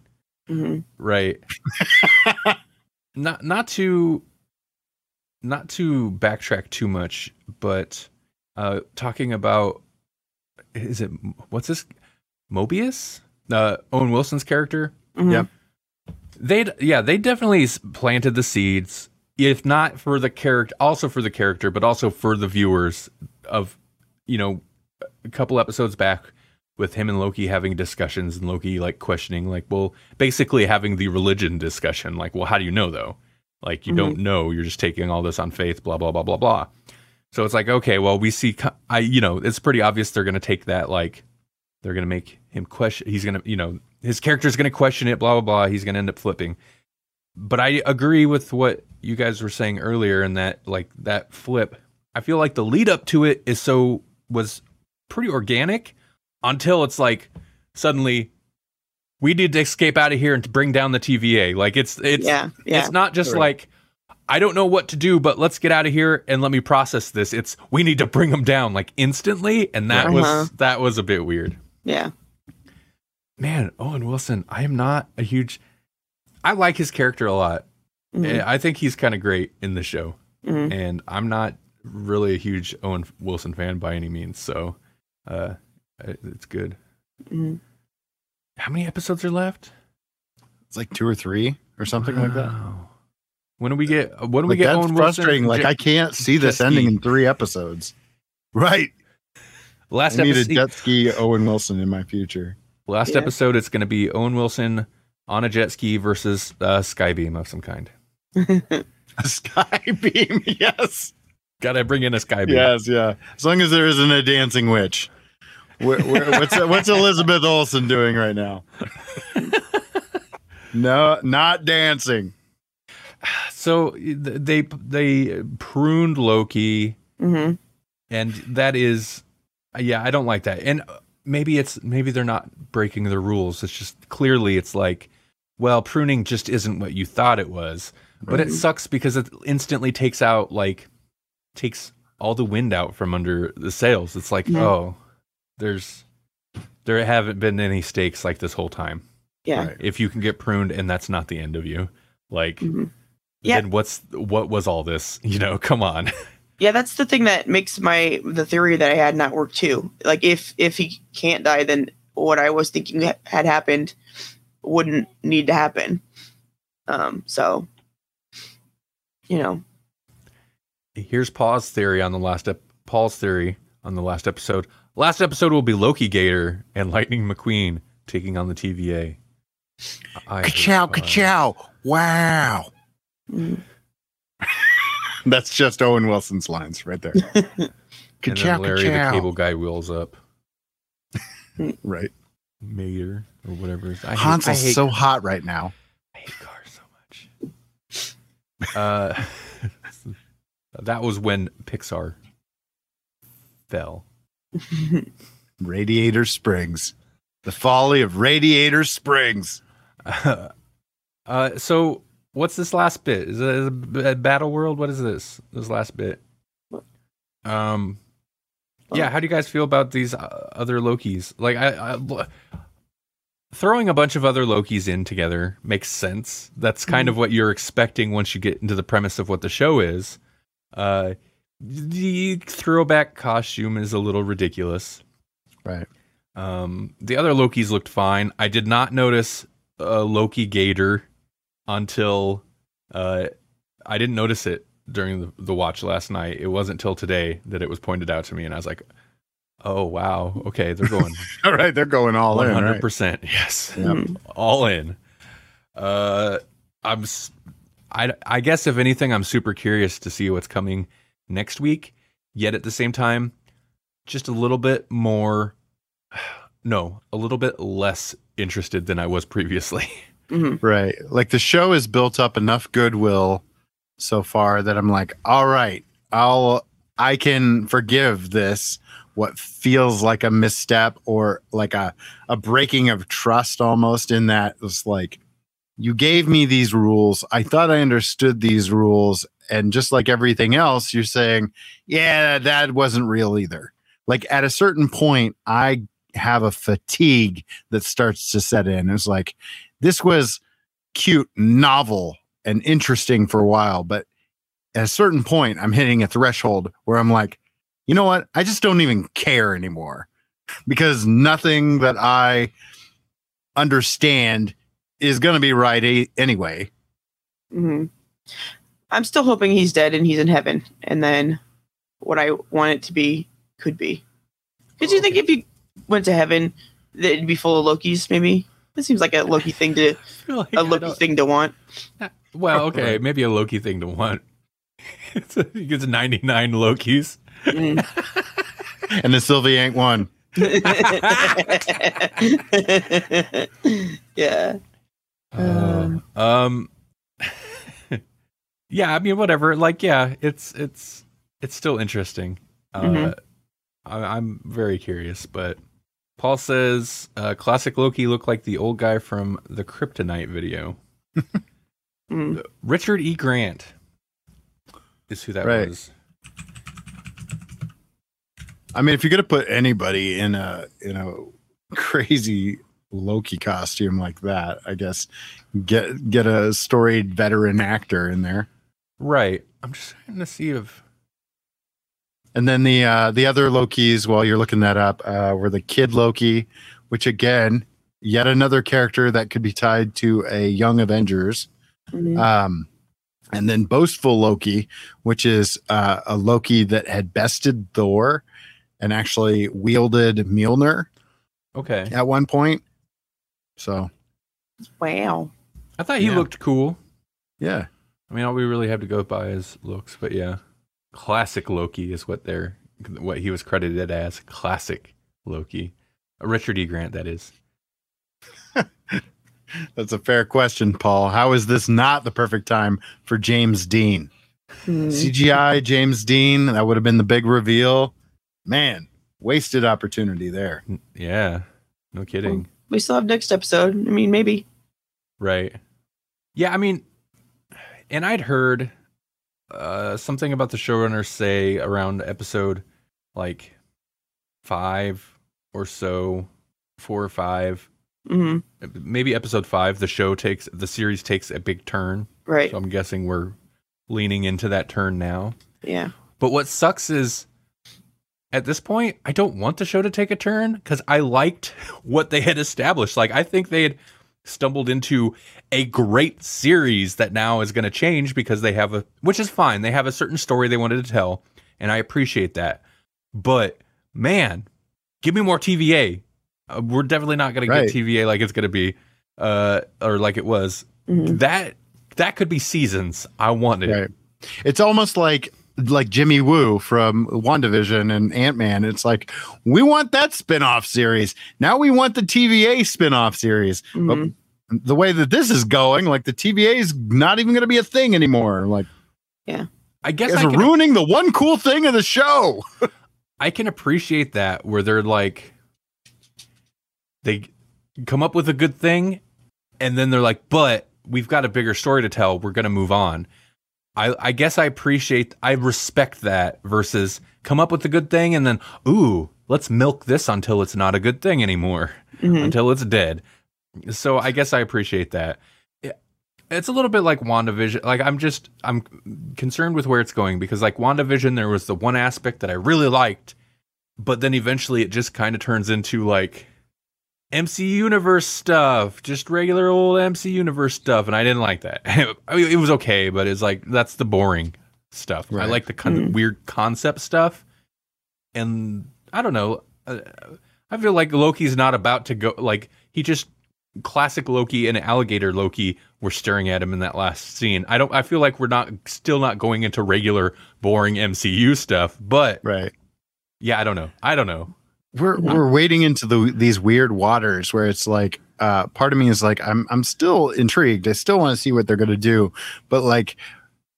hmm Right. not not to not to backtrack too much, but uh talking about is it what's this Mobius? Uh Owen Wilson's character? hmm Yep. They yeah, they definitely planted the seeds if not for the character also for the character, but also for the viewers of you know a couple episodes back with him and Loki having discussions and Loki like questioning like well basically having the religion discussion like well how do you know though like you don't know you're just taking all this on faith blah blah blah blah blah so it's like okay well we see I you know it's pretty obvious they're going to take that like they're going to make him question he's going to you know his character's going to question it blah blah blah he's going to end up flipping but I agree with what you guys were saying earlier in that like that flip I feel like the lead up to it is so was pretty organic until it's like suddenly we need to escape out of here and to bring down the TVA. Like it's it's yeah, yeah. it's not just Right. like I don't know what to do, but let's get out of here and let me process this. It's we need to bring them down like instantly, and that Uh-huh. was that was a bit weird. Yeah. Man, Owen Wilson, I am not a huge. I like his character a lot. Mhm. I think he's kind of great in the show, Mhm. and I'm not really a huge Owen Wilson fan by any means. So, uh, it's good. Mhm. How many episodes are left? It's like two or three or something like that. When do we get? When do we Like get that's Owen frustrating. Wilson? Like I can't see this ending ski. in three episodes. Right. Last I need a jet ski Owen Wilson in my future. Last Yeah. episode, it's going to be Owen Wilson on a jet ski versus uh, Skybeam of some kind. A sky beam. Yes. Got to bring in a Skybeam. Yes. Yeah. As long as there isn't a dancing witch. Where, where, what's what's Elizabeth Olsen doing right now? no, not dancing. So they they pruned Loki, hmm and that is, yeah, I don't like that. And uh, maybe it's maybe they're not breaking the rules. It's just clearly it's like, well, pruning just isn't what you thought it was. But it sucks because it instantly takes out like takes all the wind out from under the sails. It's like, Yeah. oh, there's there haven't been any stakes like this whole time. Yeah. Right. If you can get pruned and that's not the end of you, like Mhm. Yeah. then what's what was all this? You know, come on. Yeah, that's the thing that makes my the theory that I had not work too. Like if if he can't die, then what I was thinking ha- had happened wouldn't need to happen. Um. So, you know. Here's Paul's theory on the last ep- Paul's theory on the last episode. Last episode will be Loki Gator and Lightning McQueen taking on the TVA. I hope Ka-chow, ka-chow. Wow. mm, That's just Owen Wilson's lines right there. And then Larry the cable guy wheels up. Right. Mater or whatever. I hate, I Hansel's hate, so hot right now. I hate cars so much. Uh, that was when Pixar fell. Radiator Springs. The folly of Radiator Springs. uh, so what's this last bit? Is it a, a battle world? What is this? This last bit. Um, yeah. How do you guys feel about these uh, other Lokis? Like, I, I throwing a bunch of other Lokis in together makes sense. That's kind of what you're expecting once you get into the premise of what the show is. Uh, the throwback costume is a little ridiculous. Right. Um, the other Lokis looked fine. I did not notice a Loki Gator until uh, I didn't notice it during the, the watch last night. It wasn't till today that it was pointed out to me, and I was like, "Oh wow, okay, they're going All right, they're going all one in. hundred Right? percent, yes, Mhm. all in." Uh, I'm, I I guess if anything, I'm super curious to see what's coming next week. Yet at the same time, just a little bit more, no, a little bit less interested than I was previously. hmm Right. Like the show has built up enough goodwill so far that I'm like, all right, I'll I can forgive this what feels like a misstep or like a a breaking of trust almost in that it's like you gave me these rules. I thought I understood these rules and just like everything else you're saying, yeah, that wasn't real either. Like at a certain point I have a fatigue that starts to set in. It's like this was cute, novel, and interesting for a while, but at a certain point, I'm hitting a threshold where I'm like, you know what? I just don't even care anymore because nothing that I understand is going to be right a- anyway. hmm I'm still hoping he's dead and he's in heaven, and then what I want it to be could be. Because you think if you went to heaven, that it'd be full of Lokis? Maybe that seems like a Loki thing to Like, a I Loki thing to want. Well, okay, maybe a Loki thing to want. it's, a, it's 99 Lokis. Mm. And the Sylvie ain't one. yeah. Uh, um, yeah, I mean, whatever. Like, yeah, it's it's it's still interesting. Uh, Mhm. I, I'm very curious, but Paul says uh, classic Loki looked like the old guy from the Kryptonite video. Mm. Richard E. Grant is who that Right. was. I mean, if you're going to put anybody in a, in a crazy Loki costume like that, I guess get, get a storied veteran actor in there. Right. I'm just trying to see if And then the uh, the other Lokis, while you're looking that up, uh, were the Kid Loki, which again, yet another character that could be tied to a Young Avengers. Mhm. Um, and then Boastful Loki, which is uh, a Loki that had bested Thor and actually wielded Mjolnir okay. at one point. So Wow. I thought he Yeah. looked cool. yeah, I mean, all we really have to go by his looks, but yeah, classic Loki is what they're what he was credited as. Classic Loki, Richard E. Grant, that is. that's a fair question, Paul. How is this not the perfect time for James Dean? Mm. CGI James Dean, that would have been the big reveal. Man, wasted opportunity there. Yeah, no kidding. We still have next episode. I mean, maybe. Right. Yeah, I mean, and I'd heard uh, something about the showrunners say around episode like five or so, four or five, hmm maybe episode five. The show takes the series takes a big turn. Right. So I'm guessing we're leaning into that turn now. Yeah. But what sucks is at this point, I don't want the show to take a turn because I liked what they had established. Like, I think they had stumbled into a great series that now is going to change because they have a, which is fine. They have a certain story they wanted to tell, and I appreciate that. But man, give me more TVA. Uh, we're definitely not going Right. to get TVA like it's going to be, uh, or like it was. Mhm. That that could be seasons. I want it. Right. It's almost like like Jimmy Woo from WandaVision and Ant-Man. It's like we want that spin-off series. Now we want the TVA spin-off series. Mhm. But the way that this is going, like the TVA is not even going to be a thing anymore. Like yeah. I guess it's I ruining the one cool thing of the show. I can appreciate that where they're like they come up with a good thing and then they're like, but we've got a bigger story to tell. We're gonna move on. I, I guess I appreciate I respect that versus come up with a good thing and then, ooh, let's milk this until it's not a good thing anymore. Mhm. Until it's dead. So I guess I appreciate that. It's a little bit like WandaVision. Like I'm just I'm concerned with where it's going because like WandaVision, there was the one aspect that I really liked, but then eventually it just kind of turns into like MC Universe stuff, just regular old MC Universe stuff, and I didn't like that. I mean, it was okay, but it's like that's the boring stuff. I like the kind of Mm. weird concept stuff, and I don't know. Uh, I feel like Loki's not about to go. Like he just classic Loki and alligator Loki were staring at him in that last scene. I don't. I feel like we're not still not going into regular boring MCU stuff, but Right. yeah, I don't know. I don't know. We're Yeah. we're wading into the these weird waters where it's like uh part of me is like I'm I'm still intrigued. I still want to see what they're gonna do. But like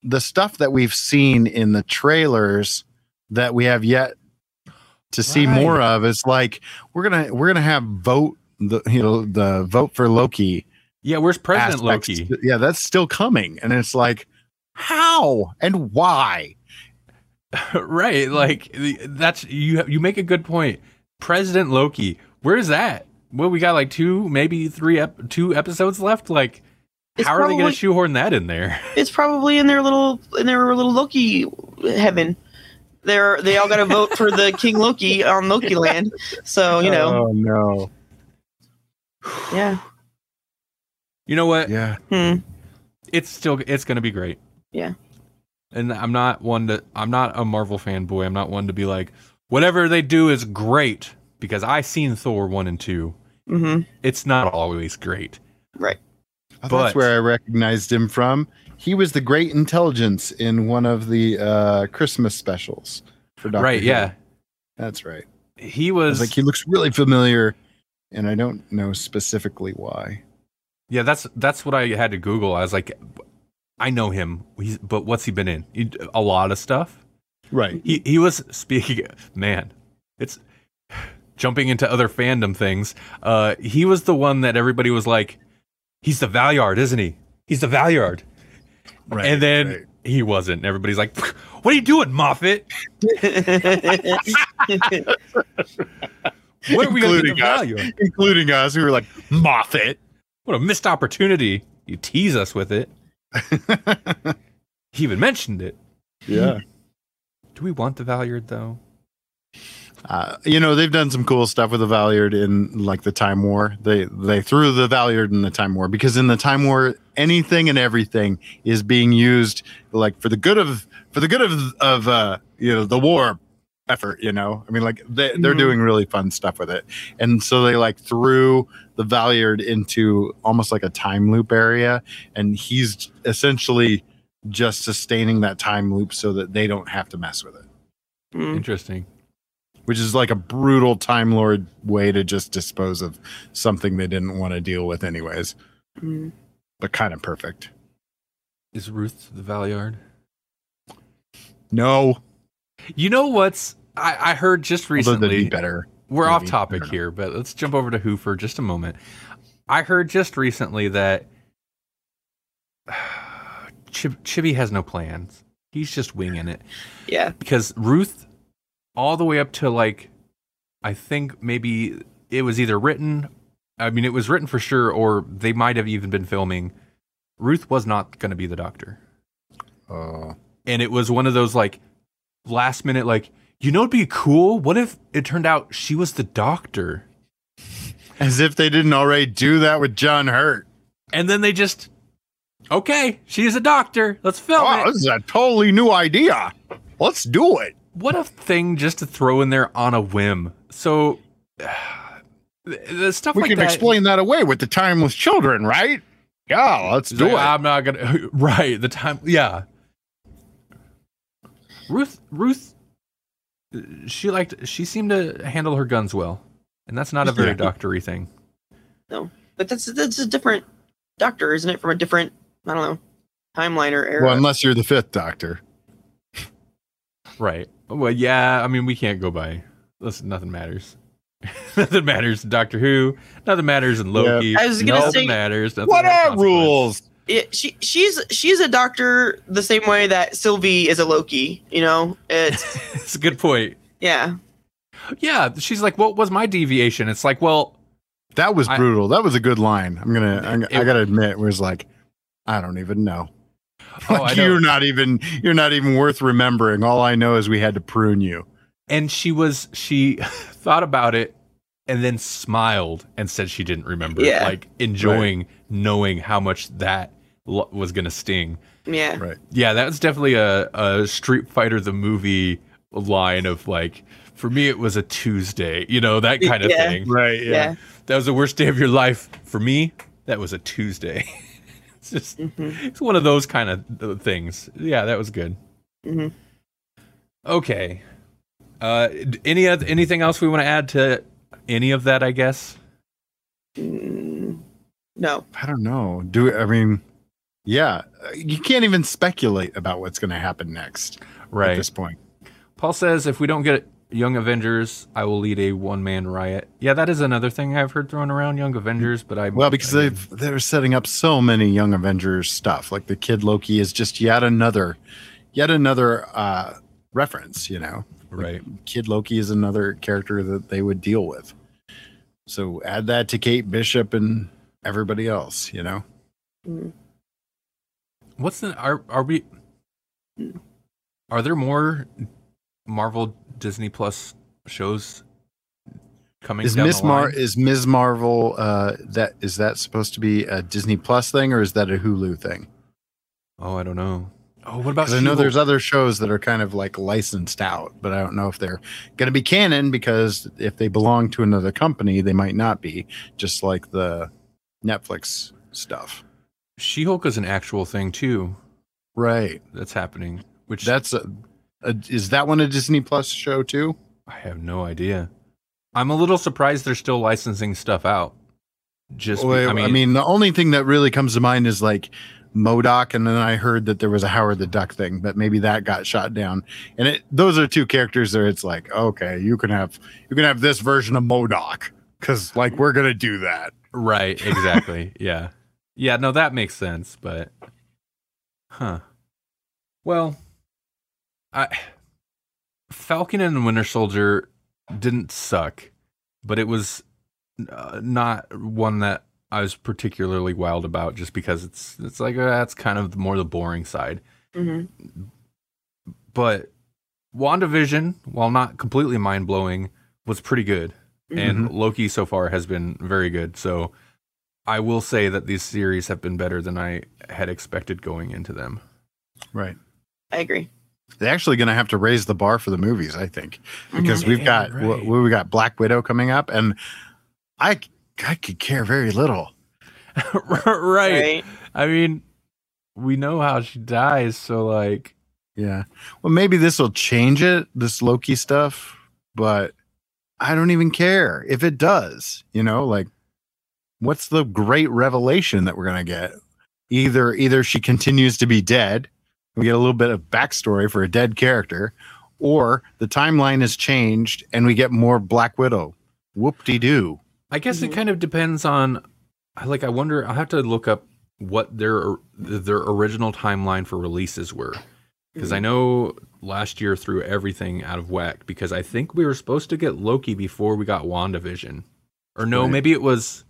the stuff that we've seen in the trailers that we have yet to see Right. more of is like we're gonna we're gonna have vote the you know the vote for Loki Yeah, where's President aspects. Loki? Yeah, that's still coming. And it's like how and why? right like that's you you make a good point president loki where's that well we got like two maybe three ep- two episodes left like It's how are they going to shoehorn that in there It's probably in their little in their little Loki heaven. They're they all got to vote for the King Loki on Loki Land. So you know, Oh no. yeah. you know what Yeah. Hmm. it's still it's going to be great Yeah. and i'm not one to i'm not a marvel fanboy i'm not one to be like whatever they do is great because i seen thor 1 and 2 hmm it's not always great Right. Oh, But- that's where I recognized him from. He was the great intelligence in one of the uh, Christmas specials for Doctor right Who. yeah that's right. he I was, was like, he looks really familiar, and I don't know specifically why. Yeah, that's that's what I had to Google. I was like, I know him, He's, but what's he been in? He, a lot of stuff. Right. He he was speaking. Man, it's jumping into other fandom things. Uh, he was the one that everybody was like, he's the Valeyard, isn't he? He's the Valeyard. Right. and then right. he wasn't. And everybody's like, what are you doing, Moffat? What are we going to do Including us. Including us, we were like Moffat. What a missed opportunity. You tease us with it. He even mentioned it. yeah. Do we want the Valeyard though? Uh, you know they've done some cool stuff with the Valeyard in like the Time War. They they threw the Valeyard in the Time War because in the Time War anything and everything is being used like for the good of for the good of of uh, you know the war effort. You know, I mean like they they're Mhm. doing really fun stuff with it, and so they like threw the Valeyard into almost like a time loop area, and he's essentially just sustaining that time loop so that they don't have to mess with it Mm. Interesting. which is like a brutal time lord way to just dispose of something they didn't want to deal with anyways Mm. but kind of perfect Is Ruth the Valeyard? no You know what's I, I heard just although that'd be recently. better We're off maybe. I topic here, but let's jump over to Who for just a moment. I heard just recently that Chib- Chibi has no plans. He's just winging it Yeah. because Ruth, all the way up to like, I think maybe it was either written. I mean, it was written for sure, or they might have even been filming. Ruth was not going to be the doctor. uh, and it was one of those like last minute like you know it'd be cool what if it turned out she was the doctor as if they didn't already do that with john hurt and then they just okay she's a doctor. Let's film oh it. this is a totally new idea. Let's do it. What a thing just to throw in there on a whim. So the, the stuff we like can that explain that away with the timeless children right? Yeah let's do like, it. I'm not gonna right the time yeah. Ruth ruth she liked she seemed to handle her guns well. And that's not a very Yeah. doctory thing. No, But that's that's a different doctor, isn't it? From a different I don't know timeline or era. well unless you're the fifth doctor Right. Well, yeah. I mean, we can't go by. Listen, nothing matters. nothing matters in Doctor Who. Nothing matters in Loki. I was gonna nothing say- matters. Nothing what are consequence. rules Yeah, she she's she's a doctor the same way that Sylvie is a Loki. You know, it's It's a good point. yeah. Yeah, she's like, "What was my deviation?" It's like, well, That was I- brutal. that was a good line. I'm gonna. I'm, I gotta admit, it was like, I don't even know. oh, Like, I know. you're not even. You're not even worth remembering. All I know is we had to prune you. and she was she thought about it and then smiled and said she didn't remember. Yeah. Like enjoying knowing how much that l- was going to sting. Yeah. Right. Yeah, that was definitely a, a Street Fighter the movie line of like, for me, it was a Tuesday, you know, that kind of Yeah. thing. Right. Yeah. That was the worst day of your life. For me, that was a Tuesday. it's just, Mhm. it's one of those kind of things. Yeah, that was good. Mhm. Okay. Uh, any other, anything else we want to add to any of that? I guess. Mm, no. I don't know. Do I mean, yeah, you can't even speculate about what's going to happen next Right at this point. Paul says if we don't get Young Avengers, I will lead a one man riot. Yeah, that is another thing I've heard thrown around Young Avengers, but I Well, because I- they've they're setting up so many Young Avengers stuff. Like the Kid Loki is just yet another, yet another uh, reference. You know, right. Kid Loki is another character that they would deal with. So add that to Kate Bishop and everybody else. You know, Mm. What's the are are we? Are there more Marvel Disney Plus shows coming? is down Miss Mar is Ms. Marvel uh, that is that supposed to be a Disney Plus thing or is that a Hulu thing? Oh, I don't know. Oh, what about? I know there's other shows that are kind of like licensed out, but I don't know if they're going to be canon because if they belong to another company, they might not be, just like the Netflix stuff. She-Hulk is an actual thing too. Right. That's happening. Which That's a, a is that one a Disney Plus show too? I have no idea. I'm a little surprised they're still licensing stuff out. Just, Well, I mean, the only thing that really comes to mind is like MODOK, and then I heard that there was a Howard the Duck thing, but maybe that got shot down. And it those are two characters that it's like, okay, you can have you can have this version of MODOK because like we're gonna do that. right? Exactly. yeah, yeah. No, that makes sense. But, huh? Well, I Falcon and the Winter Soldier didn't suck, but it was uh, not one that I was particularly wild about, just because it's it's like uh, that's kind of more the boring side. hmm but WandaVision, while not completely mind blowing, was pretty good. And Loki so far has been very good. So I will say that these series have been better than I had expected going into them. Right. I agree. They're actually gonna have to raise the bar for the movies, I think, because Mhm. we've got right. we we got Black Widow coming up, and I I could care very little. right. Right. I mean, we know how she dies, so like Yeah. Well, maybe this will change it, this Loki stuff, but I don't even care if it does. You know, like what's the great revelation that we're gonna get? Either either she continues to be dead, we get a little bit of backstory for a dead character, or the timeline has changed and we get more Black Widow. Whoop de doo. I guess it kind of depends on like I wonder I'll have to look up what their their original timeline for releases were. Because I know last year threw everything out of whack because I think we were supposed to get Loki before we got WandaVision. Or no, Right. maybe it was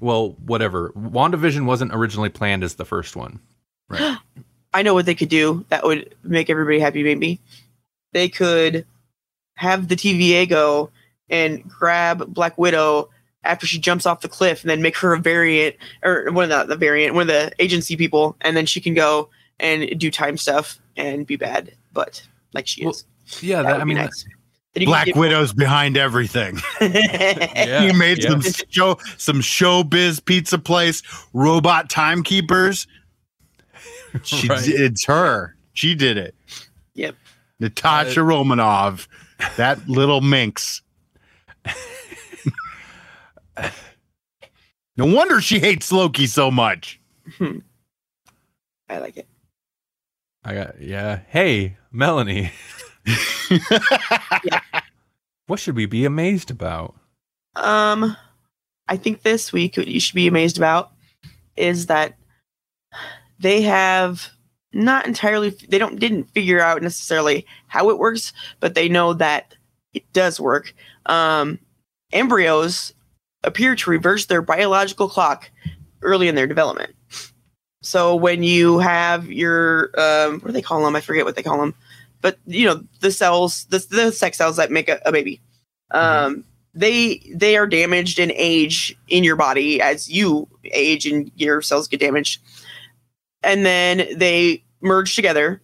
well, whatever. WandaVision wasn't originally planned as the first one. I know what they could do that would make everybody happy. Maybe they could have the TVA go and grab Black Widow after she jumps off the cliff, and then make her a variant or one of the, the variant, one of the agency people, and then she can go and do time stuff and be bad, but like she Well, is. Yeah, That that, I mean nice. Then Black give- Widow's behind everything. yeah, he made yeah. some show some showbiz pizza place robot timekeepers she Right. it's her she did it Yep. natasha romanov that little minx no wonder she hates loki so much I like it. I got yeah. Hey, Melanie, what should we be amazed about? Um, I think this week what you should be amazed about is that they have not entirely they don't didn't figure out necessarily how it works, but they know that it does work. Um, embryos appear to reverse their biological clock early in their development. So when you have your um, what do they call them? I forget what they call them, but you know the cells, the, the sex cells that make a, a baby. Um, they they are damaged and age in your body as you age and your cells get damaged and then they merge together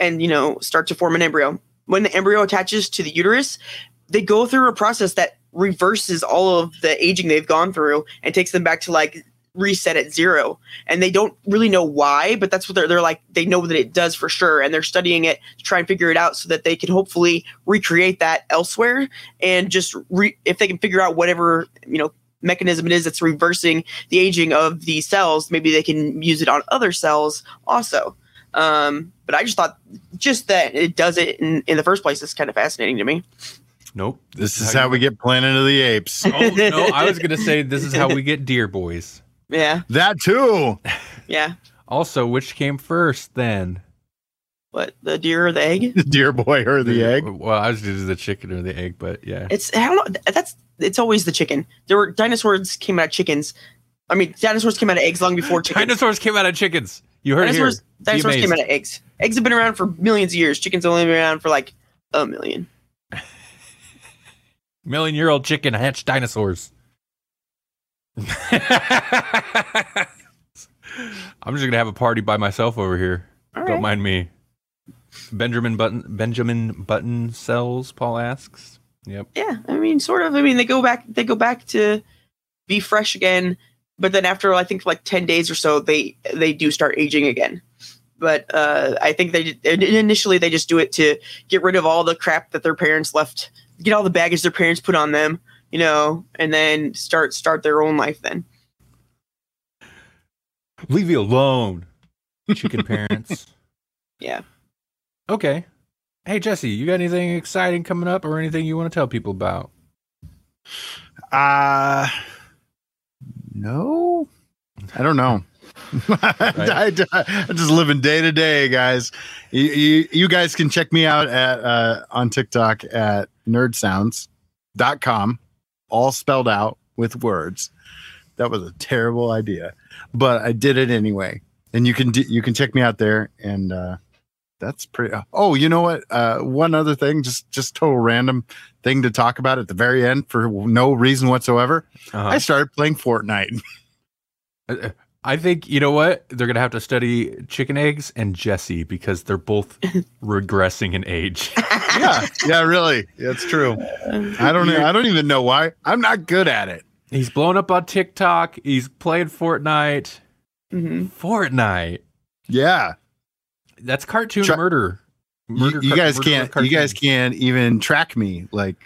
and you know start to form an embryo. When the embryo attaches to the uterus they go through a process that reverses all of the aging they've gone through and takes them back to like reset at zero. And they don't really know why but that's what they're, they're like they know that it does for sure. And they're studying it to try and figure it out so that they can hopefully recreate that elsewhere and just re- if they can figure out whatever you know mechanism it is that's reversing the aging of the cells maybe they can use it on other cells also um, but i just thought just that it does it in, in the first place is kind of fascinating to me Nope. This is how we get Planet of the Apes. Oh no, I was gonna say this is how we get deer boys. yeah that too. yeah Also, which came first then? what the deer or the egg Dear boy or the egg. Well, I was gonna the chicken or the egg, but yeah. It's I don't know. That's it's always the chicken. There were dinosaurs came out of chickens. I mean, dinosaurs came out of eggs long before chickens. Dinosaurs came out of chickens. You heard dinosaurs it here. Dinosaurs came out of eggs. Eggs have been around for millions of years. Chickens only been around for like a million. Million year old chicken hatched dinosaurs. I'm just gonna have a party by myself over here. All Don't right. mind me. Benjamin Button Benjamin Button sells. Paul asks. Yep. Yeah, I mean, sort of. I mean, they go back. They go back to be fresh again, but then after I think like ten days or so, they they do start aging again. But uh, I think they initially they just do it to get rid of all the crap that their parents left, get all the baggage their parents put on them, you know, and then start start their own life. Then Leave you alone. Chicken parents. Yeah. Okay. Hey Jesse, you got anything exciting coming up or anything you want to tell people about? Uh no. I don't know. I, am just living day to day, guys. You, you, you guys can check me out at uh, on TikTok at nerdsounds.com, all spelled out with words. That was a terrible idea, but I did it anyway. And you can d- you can check me out there, and uh, that's pretty. Oh, you know what? Uh, one other thing, just just total random thing to talk about at the very end for no reason whatsoever. Uh-huh. I started playing Fortnite. Uh, I think you know what they're gonna have to study chicken eggs and Jesse because they're both regressing in age. yeah, yeah, really, it's true. I don't, know. I don't even know why. I'm not good at it. He's blown up on TikTok. He's playing Fortnite. hmm Fortnite. Yeah, That's cartoon Try- murder. you, Murder you car- guys murder can't, with you guys can't even track me. Like,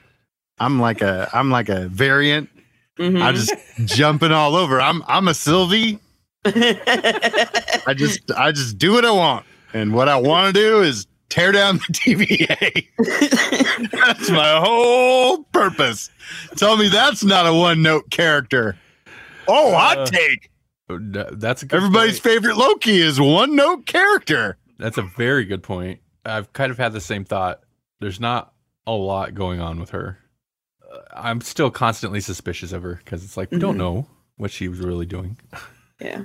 I'm like a, I'm like a variant. hmm I'm just jumping all over. I'm, I'm a Sylvie. I just, I just do what I want, and what I want to do is tear down the TVA. that's my whole purpose. Tell me that's not a one note character. Oh, hot Uh, take. That's a good Everybody's point. favorite Loki is one note character. That's a very good point. I've kind of had the same thought. There's not a lot going on with her. Uh, I'm still constantly suspicious of her because it's like we don't Mhm. know what she was really doing. yeah.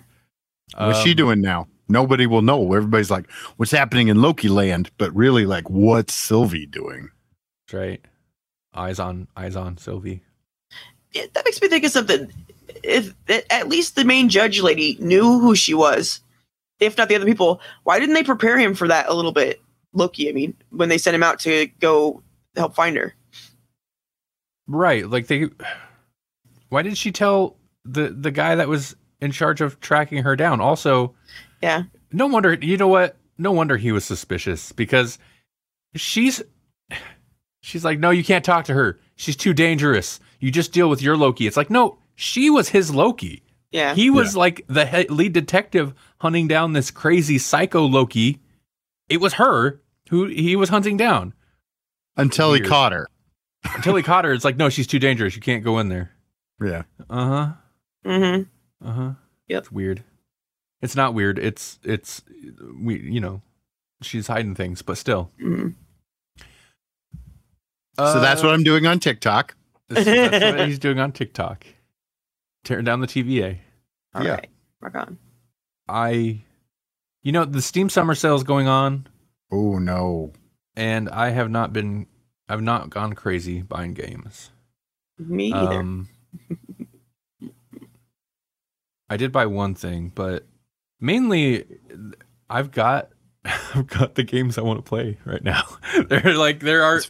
What's she Um, doing now? Nobody will know. Everybody's like, what's happening in Loki land? But really, like, what's Sylvie doing? That's right. Eyes on, eyes on Sylvie. Yeah, that makes me think of something. If if at least the main judge lady knew who she was, if not the other people, why didn't they prepare him for that a little bit? Loki, I mean, when they sent him out to go help find her. Right. Like they. Why did she tell the the guy that was in charge of tracking her down? Also, Yeah. no wonder. You know what? No wonder he was suspicious because she's she's like, no, you can't talk to her. She's too dangerous. You just deal with your Loki. It's like, no, she was his Loki. Yeah. He was like the he- lead detective hunting down this crazy psycho Loki. It was her who he was hunting down Until Weird. he caught her. until he caught her. It's like, no, she's too dangerous. You can't go in there. Yeah. Uh huh. mm-hmm. Uh huh. Yep. It's weird. It's not weird. It's it's we you know she's hiding things, but still. hmm so that's what I'm doing on TikTok. That's, that's what he's doing on TikTok. Tearing down the TVA. All Yeah. right. Rock on. I, you know, the Steam Summer Sale is going on, Oh, no. and I have not been, I've not gone crazy buying games. Me either. Um, I did buy one thing, but mainly I've got I've got the games I want to play right now. They're like there are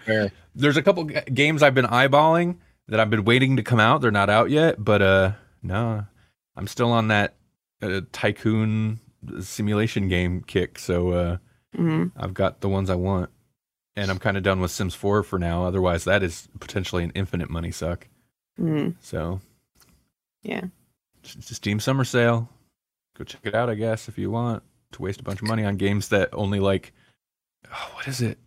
there's a couple g- games I've been eyeballing that I've been waiting to come out. They're not out yet, but uh no, I'm still on that uh, tycoon simulation game kick. So uh Mhm. I've got the ones I want, and I'm kind of done with Sims 4 for now. Otherwise, that is potentially an infinite money suck. Mhm. So Yeah. it's a Steam summer sale. Go check it out, I guess, if you want to waste a bunch of money on games that only like, oh, what is it?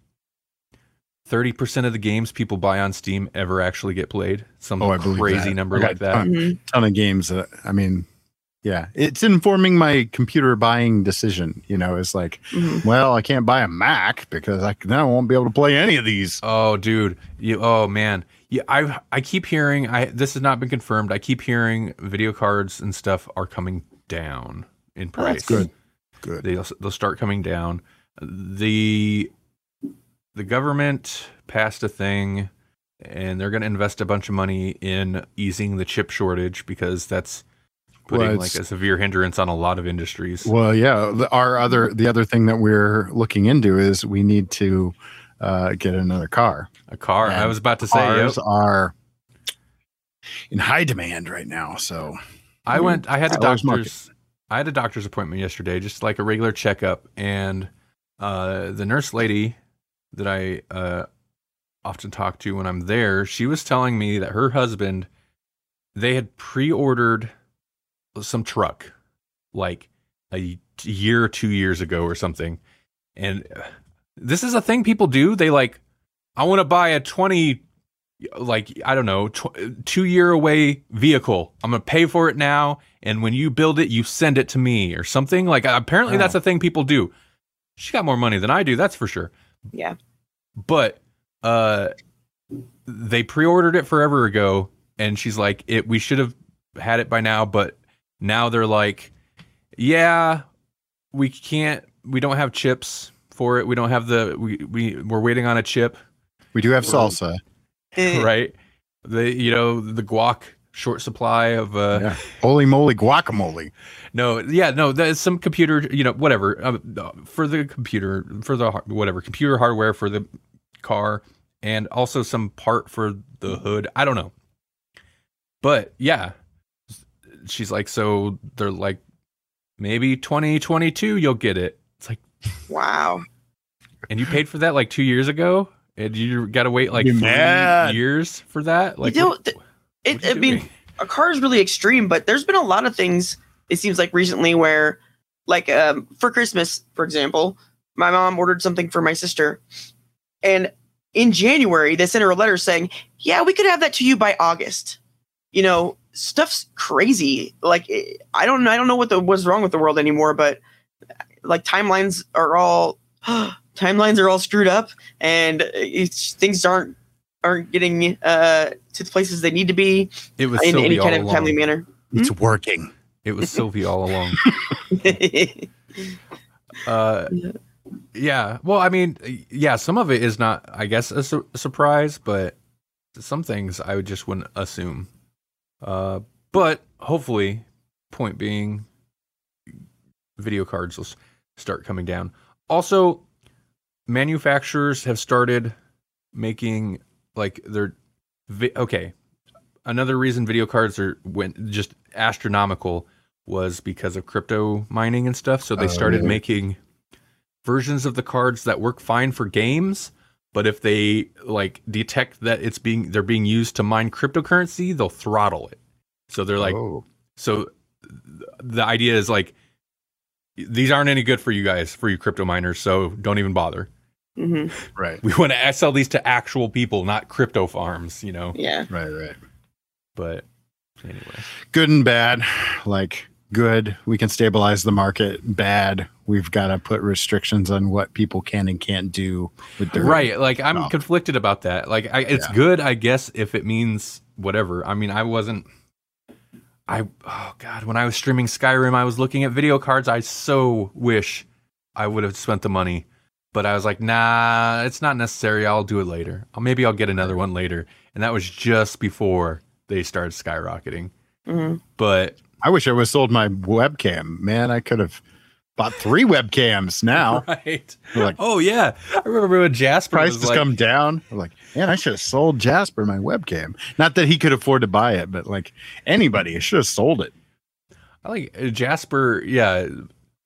Thirty percent of the games people buy on Steam ever actually get played. Some Oh, crazy that. number like that. ton- Mhm. ton of games that I mean, yeah, it's informing my computer buying decision. You know, it's like, Mhm. well, I can't buy a Mac because I then I won't be able to play any of these. Oh, dude, you. Oh man, yeah. I I keep hearing. I this has not been confirmed. I keep hearing video cards and stuff are coming down in Oh, that's price. good. Good. they'll they'll start coming down. The the government passed a thing, and they're going to invest a bunch of money in easing the chip shortage because that's putting Well, like a severe hindrance on a lot of industries. Well, yeah. the- Our other the other thing that we're looking into is we need to uh, get another car. a car. I was about to say. Yep. Cars are in high demand right now. So I went. I had a Seller's market. doctor's. I had a doctor's appointment yesterday, just like a regular checkup, and uh, the nurse lady that I uh, often talk to when I'm there, she was telling me that her husband, they had pre-ordered some truck, like a year or two years ago or something, and uh, this is a thing people do. They like, I want to buy a twenty like I don't know, tw- two year away vehicle. I'm gonna pay for it now, and when you build it, you send it to me or something. Like apparently that's a thing people do. She got more money than I do, that's for sure. Yeah. But uh, they pre-ordered it forever ago, and she's like, "It we should have had it by now," but now they're like, "Yeah, we can't. We don't have chips for it. We don't have the we we we're waiting on a chip." we do have salsa. Eh, right? The you know the guac short supply of uh Yeah. Holy moly guacamole. no yeah no there's some computer you know whatever uh, for the computer for the whatever computer hardware for the car and also some part for the hood I don't know but yeah she's like so they're like maybe 2022 you'll get it it's like Wow. and you paid for that like two years ago and you got to wait like three years for that like you know, th- what it, I mean, a car is really extreme, but there's been a lot of things. It seems like recently where, like, um, for Christmas, for example, my mom ordered something for my sister, and in January they sent her a letter saying, "Yeah, we could have that to you by August." You know, stuff's crazy. Like, I don't, I don't know what the what's wrong with the world anymore, but like timelines are all timelines are all screwed up, and it's, things aren't aren't getting uh to the places they need to be It was in Sylvie any kind of along. timely manner. It's working. It was Sylvie all along. Uh, Yeah. yeah. Well, I mean, yeah. Some of it is not, I guess, a, su- a surprise, but some things I would just wouldn't assume. Uh, but hopefully, point being, video cards will s- start coming down. Also, manufacturers have started making like their vi- okay. Another reason video cards are went just astronomical was because of crypto mining and stuff. So they Oh, started yeah. making versions of the cards that work fine for games, but if they like detect that it's being they're being used to mine cryptocurrency, they'll throttle it. So they're like oh, so th- the idea is like these aren't any good for you guys, for you crypto miners, so don't even bother. Hmm right, We want to sell these to actual people, not crypto farms, you know. Yeah. right, right. But anyway. Good and bad. Like good, we can stabilize the market. Bad, we've got to put restrictions on what people can and can't do with their right like i'm No. conflicted about that like I, it's Yeah. good i guess if it means whatever i mean i wasn't i oh god when i was streaming skyrim i was looking at video cards i so wish i would have spent the money but I was like, nah, it's not necessary. I'll do it later. Maybe I'll get another one later. And that was just before they started skyrocketing. Mhm. But I wish I would have sold my webcam. Man, I could have bought three webcams now. right. Like Oh yeah, I remember when Jasper prices was like, come down. I'm like, man, I should have sold Jasper my webcam. Not that he could afford to buy it, but like anybody, I should have sold it. I like uh, Jasper. Yeah,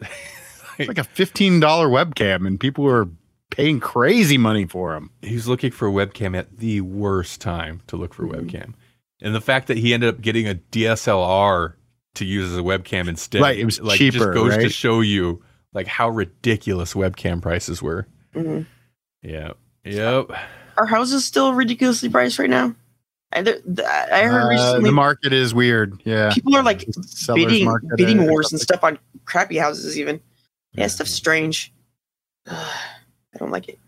It's like a fifteen dollar webcam, and people were paying crazy money for them. he was looking for a webcam at the worst time to look for a Mm-hmm. webcam, and the fact that he ended up getting a DSLR to use as a webcam instead, Right, it was like cheaper, just goes to show you like how ridiculous webcam prices were. Mhm. Yeah. Yep. Are houses still ridiculously priced right now? I, there- th- I heard Uh, recently the market is weird. Yeah, people are like Seller's bidding bidding wars and stuff on crappy houses. Even yeah, stuff's strange. I don't like it.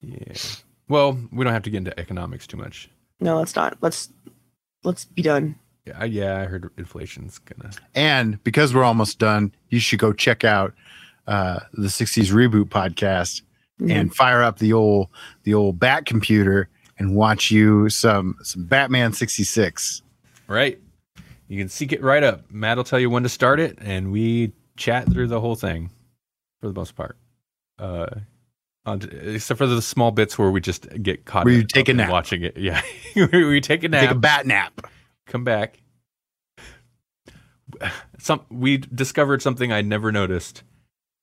Yeah. Well, we don't have to get into economics too much. No, let's not. Let's let's be done. Yeah, I, yeah, I heard inflation's gonna. And because we're almost done, you should go check out uh, the '60s reboot podcast Mhm. and fire up the old the old Bat computer and watch you some some Batman '66. Right. You can seek it right up. Matt will tell you when to start it, and we chat through the whole thing for the most part. Uh, on, except for the small bits where we just get caught Where you take a nap. watching it. Yeah, we take a nap, Take a bat nap. come back. Some we discovered something I never noticed.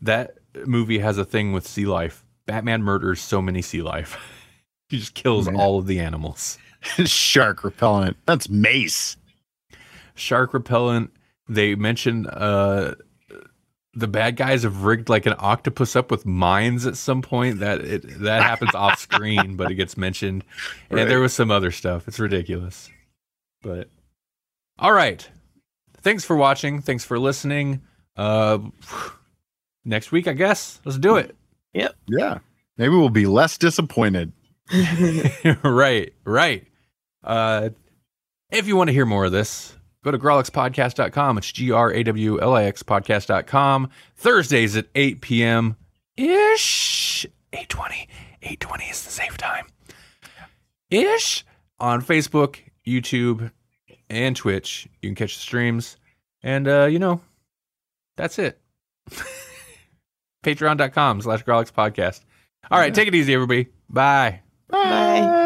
That movie has a thing with sea life. Batman murders so many sea life. he just kills Man. all of the animals. Shark repellent. That's mace. shark repellent. They mentioned uh, the bad guys have rigged like an octopus up with mines at some point. That it that happens off screen, but it gets mentioned. Right. And there was some other stuff. It's ridiculous. But all right. Thanks for watching. Thanks for listening. Uh, next week, I guess. Let's do it. yep Yeah. Maybe we'll be less disappointed. right, right. Uh, if you want to hear more of this, go to grawlixpodcast.com. It's G R A W L I X podcast.com. Thursdays at 8 p.m. ish. 820. 820 is the safe time. Ish. On Facebook, YouTube, and Twitch. You can catch the streams. And, uh, you know, that's it. Patreon.com slash Grawlix podcast. All right, take it easy, everybody. Bye. Bye.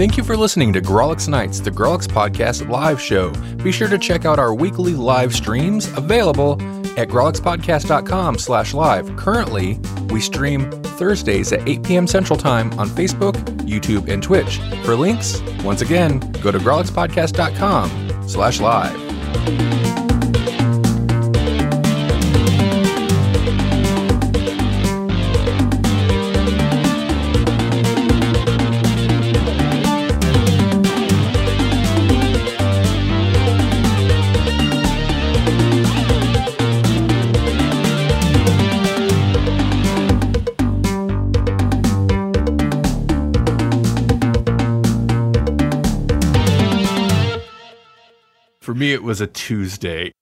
Thank you for listening to Grawlix Nights, the Grawlix Podcast live show. Be sure to check out our weekly live streams available at grawlixpodcast.com slash live. Currently, we stream Thursdays at 8 p.m. Central Time on Facebook, YouTube, and Twitch. For links, once again, go to grawlixpodcast.com slash live. Was a Tuesday.